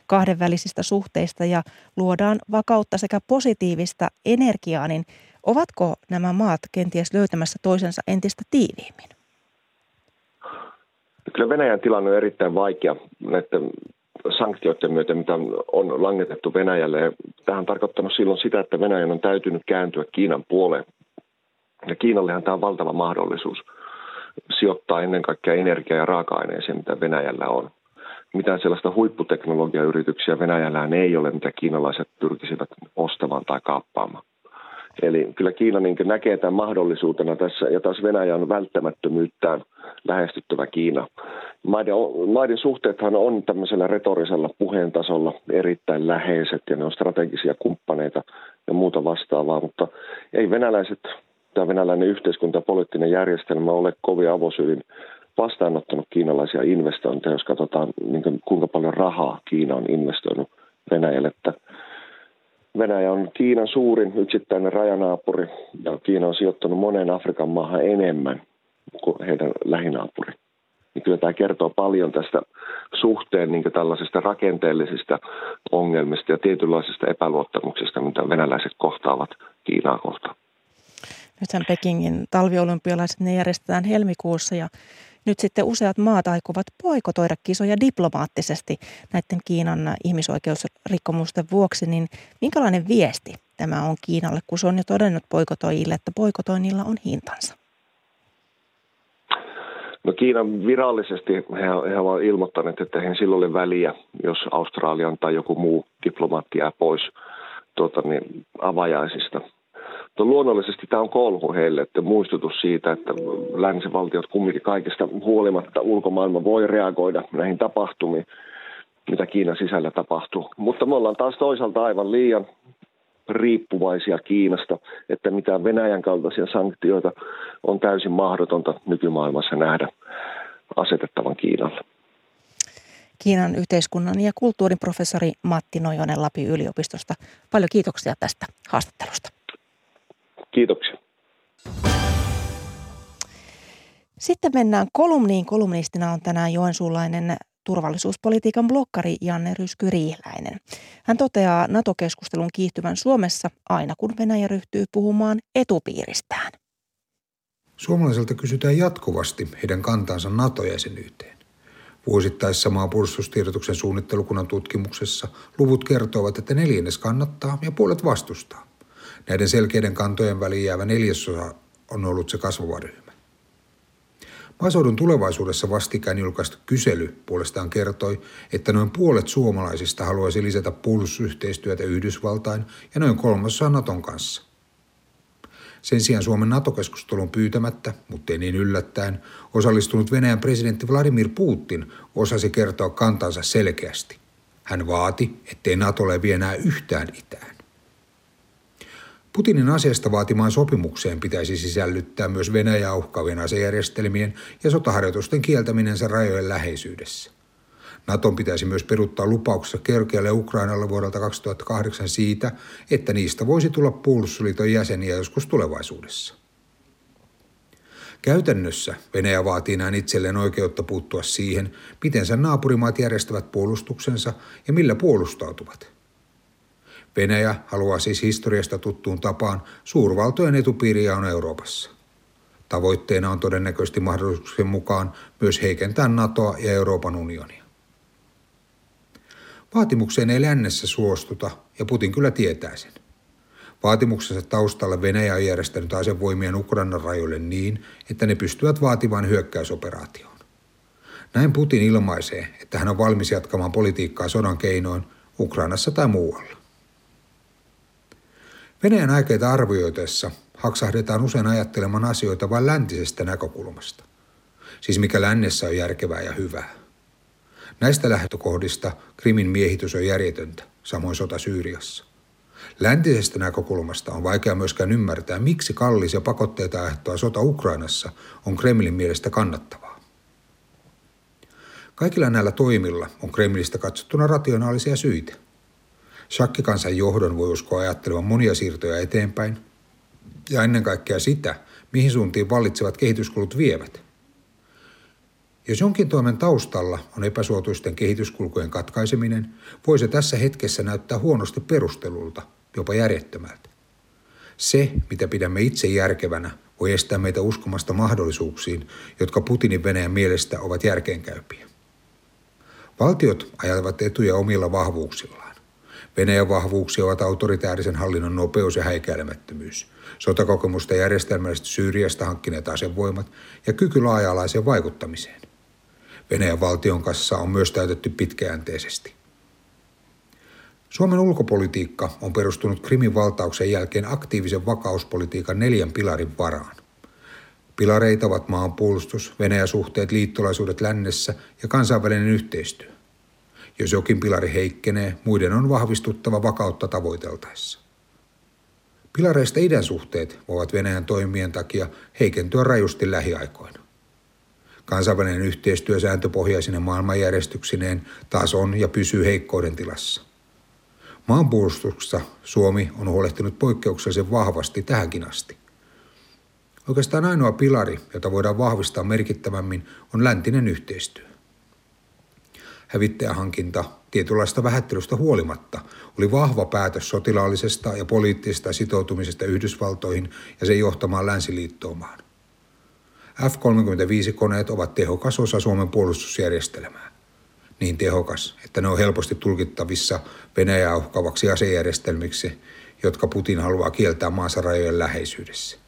kahdenvälisistä suhteista ja luodaan vakautta sekä positiivista energiaa, niin ovatko nämä maat kenties löytämässä toisensa entistä tiiviimmin? Kyllä Venäjän tilanne on erittäin vaikea näiden sanktioiden myötä, mitä on langetettu Venäjälle. Tähän on tarkoittanut silloin sitä, että Venäjän on täytynyt kääntyä Kiinan puoleen. Ja Kiinallehan tämä on valtava mahdollisuus sijoittaa ennen kaikkea energiaa ja raaka-aineeseen, mitä Venäjällä on. Mitään sellaista huipputeknologiayrityksiä Venäjällään ei ole, mitä kiinalaiset pyrkisivät ostamaan tai kaappaamaan. Eli kyllä Kiina niin näkee tämän mahdollisuutena tässä, ja taas Venäjä on välttämättömyyttään lähestyttävä Kiina. Maiden, maiden suhteethan on tämmöisellä retorisella puheen tasolla erittäin läheiset, ja ne on strategisia kumppaneita ja muuta vastaavaa, mutta ei venäläiset, tämä venäläinen yhteiskunta ja poliittinen järjestelmä ole kovin avosylin vastaanottanut kiinalaisia investointeja, jos katsotaan niin kuin, kuinka paljon rahaa Kiina on investoinut Venäjälle. Että Venäjä on Kiinan suurin yksittäinen rajanaapuri ja Kiina on sijoittanut moneen Afrikan maahan enemmän kuin heidän lähinaapuri. Niin kyllä tämä kertoo paljon tästä suhteen niin tällaisista rakenteellisista ongelmista ja tietynlaisesta epäluottamuksesta, mitä venäläiset kohtaavat Kiinaa kohtaan. Nythän Pekingin talviolympialaiset ne järjestetään helmikuussa ja nyt sitten useat maat aikovat poikotoida kisoja diplomaattisesti näiden Kiinan ihmisoikeusrikkomusten vuoksi, niin minkälainen viesti tämä on Kiinalle, kun se on jo todennut poikotoijille, että poikotoinnilla on hintansa? No Kiinan virallisesti he, he ovat ilmoittaneet, että he silloin ole väliä, jos Australian tai joku muu diplomaatti jää pois tuota, niin, avajaisista – mutta luonnollisesti tämä on kolhu heille, että muistutus siitä, että länsivaltiot kumminkin kaikesta huolimatta ulkomaailma voi reagoida näihin tapahtumiin, mitä Kiinan sisällä tapahtuu. Mutta me ollaan taas toisaalta aivan liian riippuvaisia Kiinasta, että mitään Venäjän kaltaisia sanktioita on täysin mahdotonta nykymaailmassa nähdä asetettavan Kiinalle. Kiinan yhteiskunnan ja kulttuurin professori Matti Nojonen Lapin yliopistosta. Paljon kiitoksia tästä haastattelusta. Kiitoksia. Sitten mennään kolumniin. Kolumnistina on tänään joensuulainen turvallisuuspolitiikan blokkari Janne Rysky-Riihläinen. Hän toteaa NATO-keskustelun kiihtyvän Suomessa aina kun Venäjä ryhtyy puhumaan etupiiristään. Suomalaiselta kysytään jatkuvasti heidän kantansa NATO-jäsenyyteen. Vuosittaisessa maanpuolustustiedotuksen suunnittelukunnan tutkimuksessa luvut kertovat, että neljännes kannattaa ja puolet vastustaa. Näiden selkeiden kantojen väliin jäävä neljäsosa on ollut se kasvava ryhmä. Maaseudun tulevaisuudessa vastikään julkaistu kysely puolestaan kertoi, että noin puolet suomalaisista haluaisi lisätä puolustusyhteistyötä Yhdysvaltain ja noin kolmasosa Naton kanssa. Sen sijaan Suomen NATO-keskustelun pyytämättä, mutta ei niin yllättäen, osallistunut Venäjän presidentti Vladimir Putin osasi kertoa kantansa selkeästi. Hän vaati, ettei NATO ole enää yhtään itään. Putinin asiasta vaatimaan sopimukseen pitäisi sisällyttää myös Venäjää uhkaavien asejärjestelmien ja sotaharjoitusten kieltäminen sen rajojen läheisyydessä. Naton pitäisi myös peruttaa lupauksessa Georgialle Ukrainalle vuodelta 2008 siitä, että niistä voisi tulla puolustusliiton jäseniä joskus tulevaisuudessa. Käytännössä Venäjä vaatii näin itselleen oikeutta puuttua siihen, miten sen naapurimaat järjestävät puolustuksensa ja millä puolustautuvat – Venäjä haluaa siis historiasta tuttuun tapaan suurvaltojen etupiiriä on Euroopassa. Tavoitteena on todennäköisesti mahdollisuuksien mukaan myös heikentää NATOa ja Euroopan unionia. Vaatimukseen ei lännessä suostuta, ja Putin kyllä tietää sen. Vaatimuksensa taustalla Venäjä on järjestänyt asevoimien Ukrainan rajoille niin, että ne pystyvät vaatimaan hyökkäysoperaatioon. Näin Putin ilmaisee, että hän on valmis jatkamaan politiikkaa sodan keinoin Ukrainassa tai muualla. Venäjän aikeita arvioitessa haksahdetaan usein ajattelemaan asioita vain läntisestä näkökulmasta. Siis mikä lännessä on järkevää ja hyvää. Näistä lähtökohdista Krimin miehitys on järjetöntä, samoin sota Syyriassa. Läntisestä näkökulmasta on vaikea myöskään ymmärtää, miksi kallis ja pakotteita aiheuttava sota Ukrainassa on Kremlin mielestä kannattavaa. Kaikilla näillä toimilla on Kremlistä katsottuna rationaalisia syitä. Shakkikansan johdon voi uskoa ajattelevan monia siirtoja eteenpäin, ja ennen kaikkea sitä, mihin suuntiin vallitsevat kehityskulut vievät. Jos jonkin toimen taustalla on epäsuotuisten kehityskulkujen katkaiseminen, voi se tässä hetkessä näyttää huonosti perustelulta, jopa järjettömältä. Se, mitä pidämme itse järkevänä, voi estää meitä uskomasta mahdollisuuksiin, jotka Putinin Venäjän mielestä ovat järkeenkäypiä. Valtiot ajavat etuja omilla vahvuuksillaan. Venäjän vahvuuksia ovat autoritäärisen hallinnon nopeus ja häikäilemättömyys, sotakokemusta järjestelmällisesti Syyriasta hankkineet asevoimat ja kyky laaja-alaiseen vaikuttamiseen. Venäjän valtion kanssa on myös täytetty pitkäjänteisesti. Suomen ulkopolitiikka on perustunut Krimin valtauksen jälkeen aktiivisen vakauspolitiikan neljän pilarin varaan. Pilareita ovat maanpuolustus, Venäjä-suhteet, liittolaisuudet lännessä ja kansainvälinen yhteistyö. Jos jokin pilari heikkenee, muiden on vahvistuttava vakautta tavoiteltaessa. Pilareista idän suhteet voivat Venäjän toimien takia heikentyä rajusti lähiaikoina. Kansainvälinen yhteistyö sääntöpohjaisine maailmanjärjestyksineen taas on ja pysyy heikkouden tilassa. Maanpuolustuksessa Suomi on huolehtinut poikkeuksellisen vahvasti tähänkin asti. Oikeastaan ainoa pilari, jota voidaan vahvistaa merkittävämmin, on läntinen yhteistyö. Hävittäjähankinta tietynlaista vähättelystä huolimatta oli vahva päätös sotilaallisesta ja poliittisesta sitoutumisesta Yhdysvaltoihin ja sen johtamaan länsiliittoomaan. F-35-koneet ovat tehokas osa Suomen puolustusjärjestelmää. Niin tehokas, että ne on helposti tulkittavissa Venäjää uhkavaksi asejärjestelmiksi, jotka Putin haluaa kieltää maansa rajojen läheisyydessä.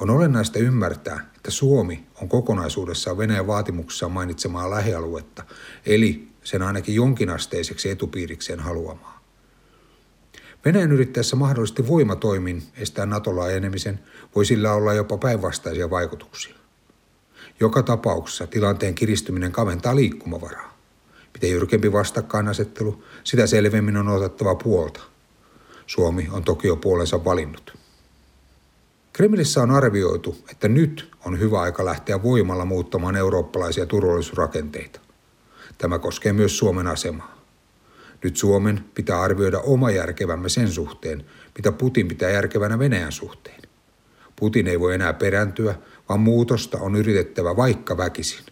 On olennaista ymmärtää, että Suomi on kokonaisuudessaan Venäjän vaatimuksessa mainitsemaa lähialuetta, eli sen ainakin jonkinasteiseksi etupiirikseen haluamaa. Venäjän yrittäessä mahdollisesti voimatoimin estää nato laajenemisen voi sillä olla jopa päinvastaisia vaikutuksia. Joka tapauksessa tilanteen kiristyminen kaventaa liikkumavaraa. Mitä jyrkempi vastakkainasettelu, sitä selvemmin on otettava puolta. Suomi on toki jo puolensa valinnut. Kremlissä on arvioitu, että nyt on hyvä aika lähteä voimalla muuttamaan eurooppalaisia turvallisuusrakenteita. Tämä koskee myös Suomen asemaa. Nyt Suomen pitää arvioida oma järkevämme sen suhteen, mitä Putin pitää järkevänä Venäjän suhteen. Putin ei voi enää perääntyä, vaan muutosta on yritettävä vaikka väkisin.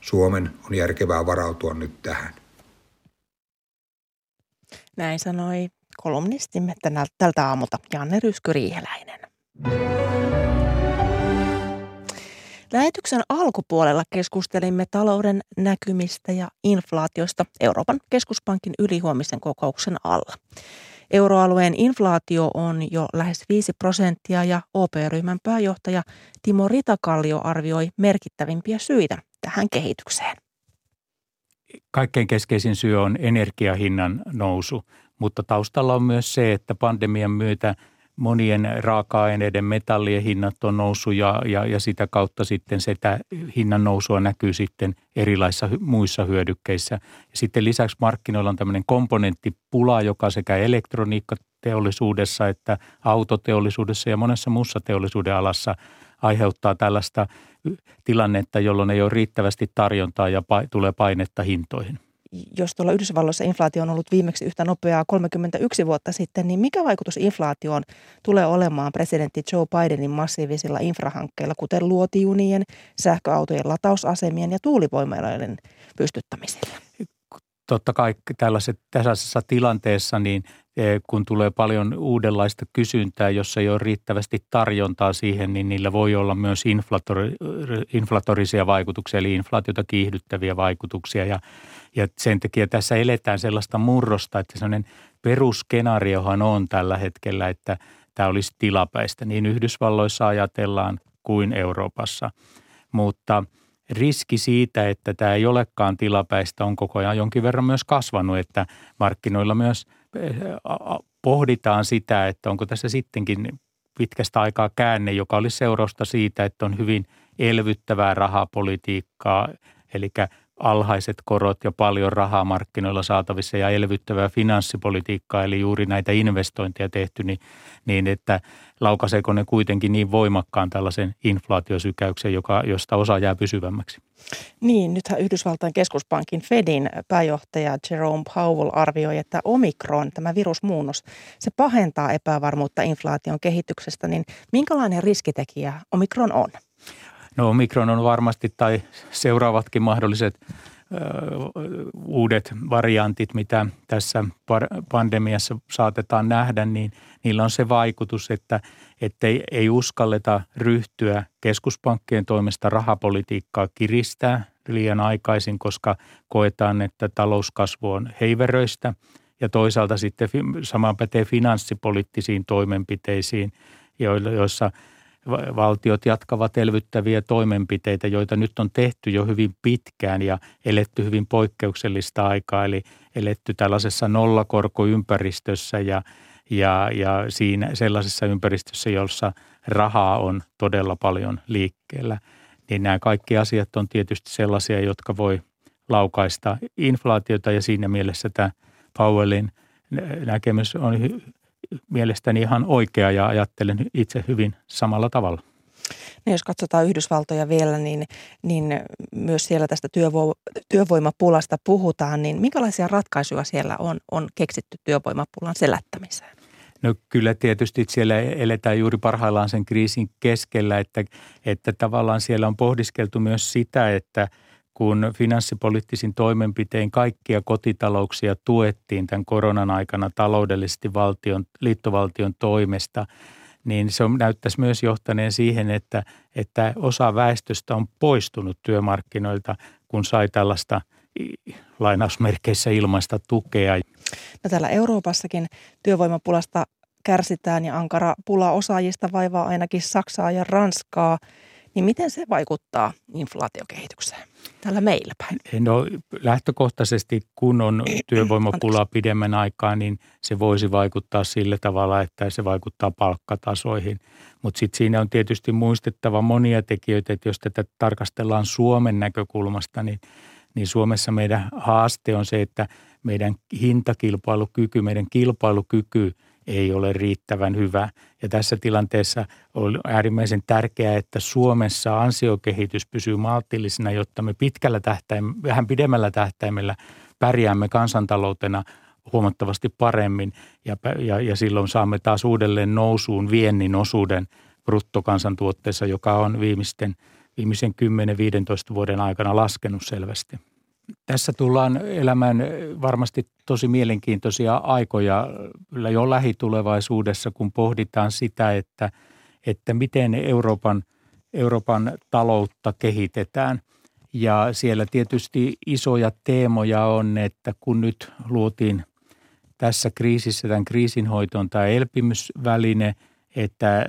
Suomen on järkevää varautua nyt tähän. Näin sanoi kolumnistimme tältä aamulta Janne Rysky-Riiheläinen. Lähetyksen alkupuolella keskustelimme talouden näkymistä ja inflaatiosta Euroopan keskuspankin ylihuomisen kokouksen alla. Euroalueen inflaatio on jo lähes 5 prosenttia ja OP-ryhmän pääjohtaja Timo Ritakallio arvioi merkittävimpiä syitä tähän kehitykseen. Kaikkein keskeisin syy on energiahinnan nousu, mutta taustalla on myös se, että pandemian myötä – monien raaka-aineiden, metallien hinnat on noussut ja, ja, ja sitä kautta sitten sitä hinnan nousua näkyy sitten erilaisissa muissa hyödykkeissä. Sitten lisäksi markkinoilla on tämmöinen komponenttipula, joka sekä elektroniikkateollisuudessa että autoteollisuudessa ja monessa muussa teollisuuden alassa aiheuttaa tällaista tilannetta, jolloin ei ole riittävästi tarjontaa ja tulee painetta hintoihin jos tuolla Yhdysvalloissa inflaatio on ollut viimeksi yhtä nopeaa 31 vuotta sitten, niin mikä vaikutus inflaatioon tulee olemaan presidentti Joe Bidenin massiivisilla infrahankkeilla, kuten luotijunien, sähköautojen latausasemien ja tuulivoimaloiden pystyttämisellä? Totta kai tällaiset, tällaisessa tilanteessa, niin e, kun tulee paljon uudenlaista kysyntää, jossa ei ole riittävästi tarjontaa siihen, niin niillä voi olla myös inflatori, inflatorisia vaikutuksia, eli inflaatiota kiihdyttäviä vaikutuksia. Ja ja sen takia tässä eletään sellaista murrosta, että sellainen perusskenaariohan on tällä hetkellä, että tämä olisi tilapäistä. Niin Yhdysvalloissa ajatellaan kuin Euroopassa. Mutta riski siitä, että tämä ei olekaan tilapäistä, on koko ajan jonkin verran myös kasvanut, että markkinoilla myös eh, pohditaan sitä, että onko tässä sittenkin pitkästä aikaa käänne, joka olisi seurausta siitä, että on hyvin elvyttävää rahapolitiikkaa, eli alhaiset korot ja paljon rahaa markkinoilla saatavissa ja elvyttävää finanssipolitiikkaa, eli juuri näitä investointeja tehty, niin, niin että laukaiseeko ne kuitenkin niin voimakkaan tällaisen inflaatiosykäyksen, joka, josta osa jää pysyvämmäksi? Niin, nythän Yhdysvaltain keskuspankin Fedin pääjohtaja Jerome Powell arvioi, että omikron, tämä virusmuunnos, se pahentaa epävarmuutta inflaation kehityksestä, niin minkälainen riskitekijä omikron on? No Omikron on varmasti tai seuraavatkin mahdolliset uudet variantit, mitä tässä pandemiassa saatetaan nähdä, niin niillä on se vaikutus, että ei, ei uskalleta ryhtyä keskuspankkien toimesta rahapolitiikkaa kiristää liian aikaisin, koska koetaan, että talouskasvu on heiveröistä. Ja toisaalta sitten sama pätee finanssipoliittisiin toimenpiteisiin, joissa – valtiot jatkavat elvyttäviä toimenpiteitä, joita nyt on tehty jo hyvin pitkään ja eletty hyvin poikkeuksellista aikaa, eli eletty tällaisessa nollakorkoympäristössä ja, ja, ja siinä sellaisessa ympäristössä, jossa rahaa on todella paljon liikkeellä. Niin nämä kaikki asiat on tietysti sellaisia, jotka voi laukaista inflaatiota ja siinä mielessä tämä Powellin näkemys on mielestäni ihan oikea ja ajattelen itse hyvin samalla tavalla. No jos katsotaan Yhdysvaltoja vielä, niin, niin myös siellä tästä työvo- työvoimapulasta puhutaan, niin minkälaisia ratkaisuja siellä on, on keksitty työvoimapulan selättämiseen? No kyllä tietysti siellä eletään juuri parhaillaan sen kriisin keskellä, että, että tavallaan siellä on pohdiskeltu myös sitä, että – kun finanssipoliittisin toimenpitein kaikkia kotitalouksia tuettiin tämän koronan aikana taloudellisesti valtion, liittovaltion toimesta, niin se näyttäisi myös johtaneen siihen, että, että osa väestöstä on poistunut työmarkkinoilta, kun sai tällaista lainausmerkeissä ilmaista tukea. No täällä Euroopassakin työvoimapulasta kärsitään ja ankara pula osaajista vaivaa ainakin Saksaa ja Ranskaa – niin miten se vaikuttaa inflaatiokehitykseen täällä meillä päin? No lähtökohtaisesti, kun on työvoimapula pidemmän aikaa, niin se voisi vaikuttaa sillä tavalla, että se vaikuttaa palkkatasoihin. Mutta sitten siinä on tietysti muistettava monia tekijöitä, että jos tätä tarkastellaan Suomen näkökulmasta, niin, niin Suomessa meidän haaste on se, että meidän hintakilpailukyky, meidän kilpailukyky – ei ole riittävän hyvä. Ja tässä tilanteessa on äärimmäisen tärkeää, että Suomessa ansiokehitys pysyy maltillisena, jotta me pitkällä tähtäimellä, vähän pidemmällä tähtäimellä pärjäämme kansantaloutena huomattavasti paremmin ja, ja, ja silloin saamme taas uudelleen nousuun viennin osuuden bruttokansantuotteessa, joka on viimeisten, viimeisen 10-15 vuoden aikana laskenut selvästi. Tässä tullaan elämään varmasti tosi mielenkiintoisia aikoja jo lähitulevaisuudessa, kun pohditaan sitä, että, että miten Euroopan, Euroopan taloutta kehitetään. Ja siellä tietysti isoja teemoja on, että kun nyt luotiin tässä kriisissä tämän kriisinhoitoon tämä elpymysväline, että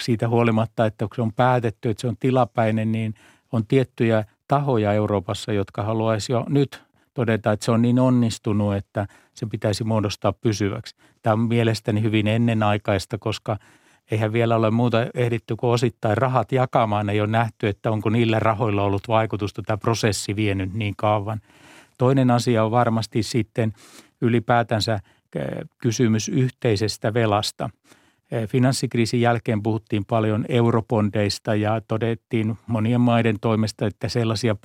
siitä huolimatta, että se on päätetty, että se on tilapäinen, niin on tiettyjä tahoja Euroopassa, jotka haluaisi jo nyt todeta, että se on niin onnistunut, että se pitäisi muodostaa pysyväksi. Tämä on mielestäni hyvin ennenaikaista, koska eihän vielä ole muuta ehditty kuin osittain rahat jakamaan. Ei ole nähty, että onko niillä rahoilla ollut vaikutusta tämä prosessi vienyt niin kauan. Toinen asia on varmasti sitten ylipäätänsä eh, kysymys yhteisestä velasta – finanssikriisin jälkeen puhuttiin paljon eurobondeista ja todettiin monien maiden toimesta, että sellaisia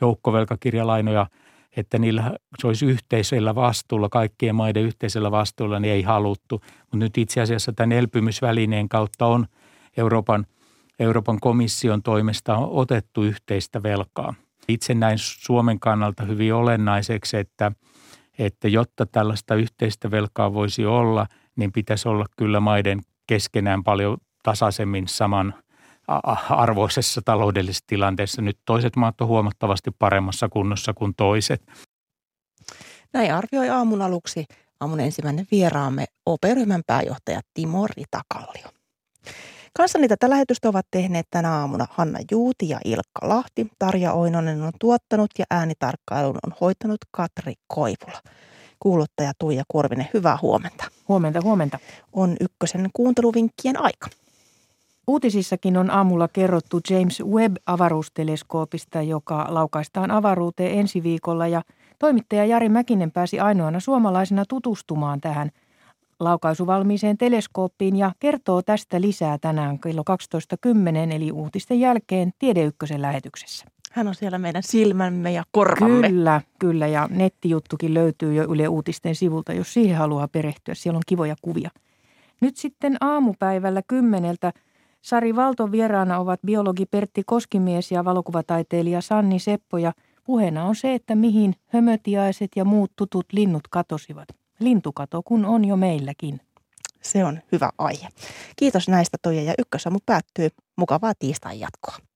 joukkovelkakirjalainoja, että niillä se olisi yhteisellä vastuulla, kaikkien maiden yhteisellä vastuulla, niin ei haluttu. Mutta nyt itse asiassa tämän elpymisvälineen kautta on Euroopan, Euroopan komission toimesta on otettu yhteistä velkaa. Itse näin Suomen kannalta hyvin olennaiseksi, että, että jotta tällaista yhteistä velkaa voisi olla, niin pitäisi olla kyllä maiden keskenään paljon tasaisemmin saman arvoisessa taloudellisessa tilanteessa. Nyt toiset maat on huomattavasti paremmassa kunnossa kuin toiset. Näin arvioi aamun aluksi aamun ensimmäinen vieraamme OP-ryhmän pääjohtaja Timo Ritakallio. Kanssani tätä lähetystä ovat tehneet tänä aamuna Hanna Juuti ja Ilkka Lahti. Tarja Oinonen on tuottanut ja äänitarkkailun on hoitanut Katri Koivula kuuluttaja Tuija Kurvinen. Hyvää huomenta. Huomenta, huomenta. On ykkösen kuunteluvinkkien aika. Uutisissakin on aamulla kerrottu James Webb-avaruusteleskoopista, joka laukaistaan avaruuteen ensi viikolla ja toimittaja Jari Mäkinen pääsi ainoana suomalaisena tutustumaan tähän laukaisuvalmiiseen teleskooppiin ja kertoo tästä lisää tänään kello 12.10 eli uutisten jälkeen Tiedeykkösen lähetyksessä. Hän on siellä meidän silmämme ja korvamme. Kyllä, kyllä ja nettijuttukin löytyy jo Yle Uutisten sivulta, jos siihen haluaa perehtyä. Siellä on kivoja kuvia. Nyt sitten aamupäivällä kymmeneltä Sari Valton vieraana ovat biologi Pertti Koskimies ja valokuvataiteilija Sanni Seppo ja puheena on se, että mihin hömötiaiset ja muut tutut linnut katosivat. Lintukato kun on jo meilläkin. Se on hyvä aihe. Kiitos näistä Toija ja Ykkösamu päättyy. Mukavaa tiistain jatkoa.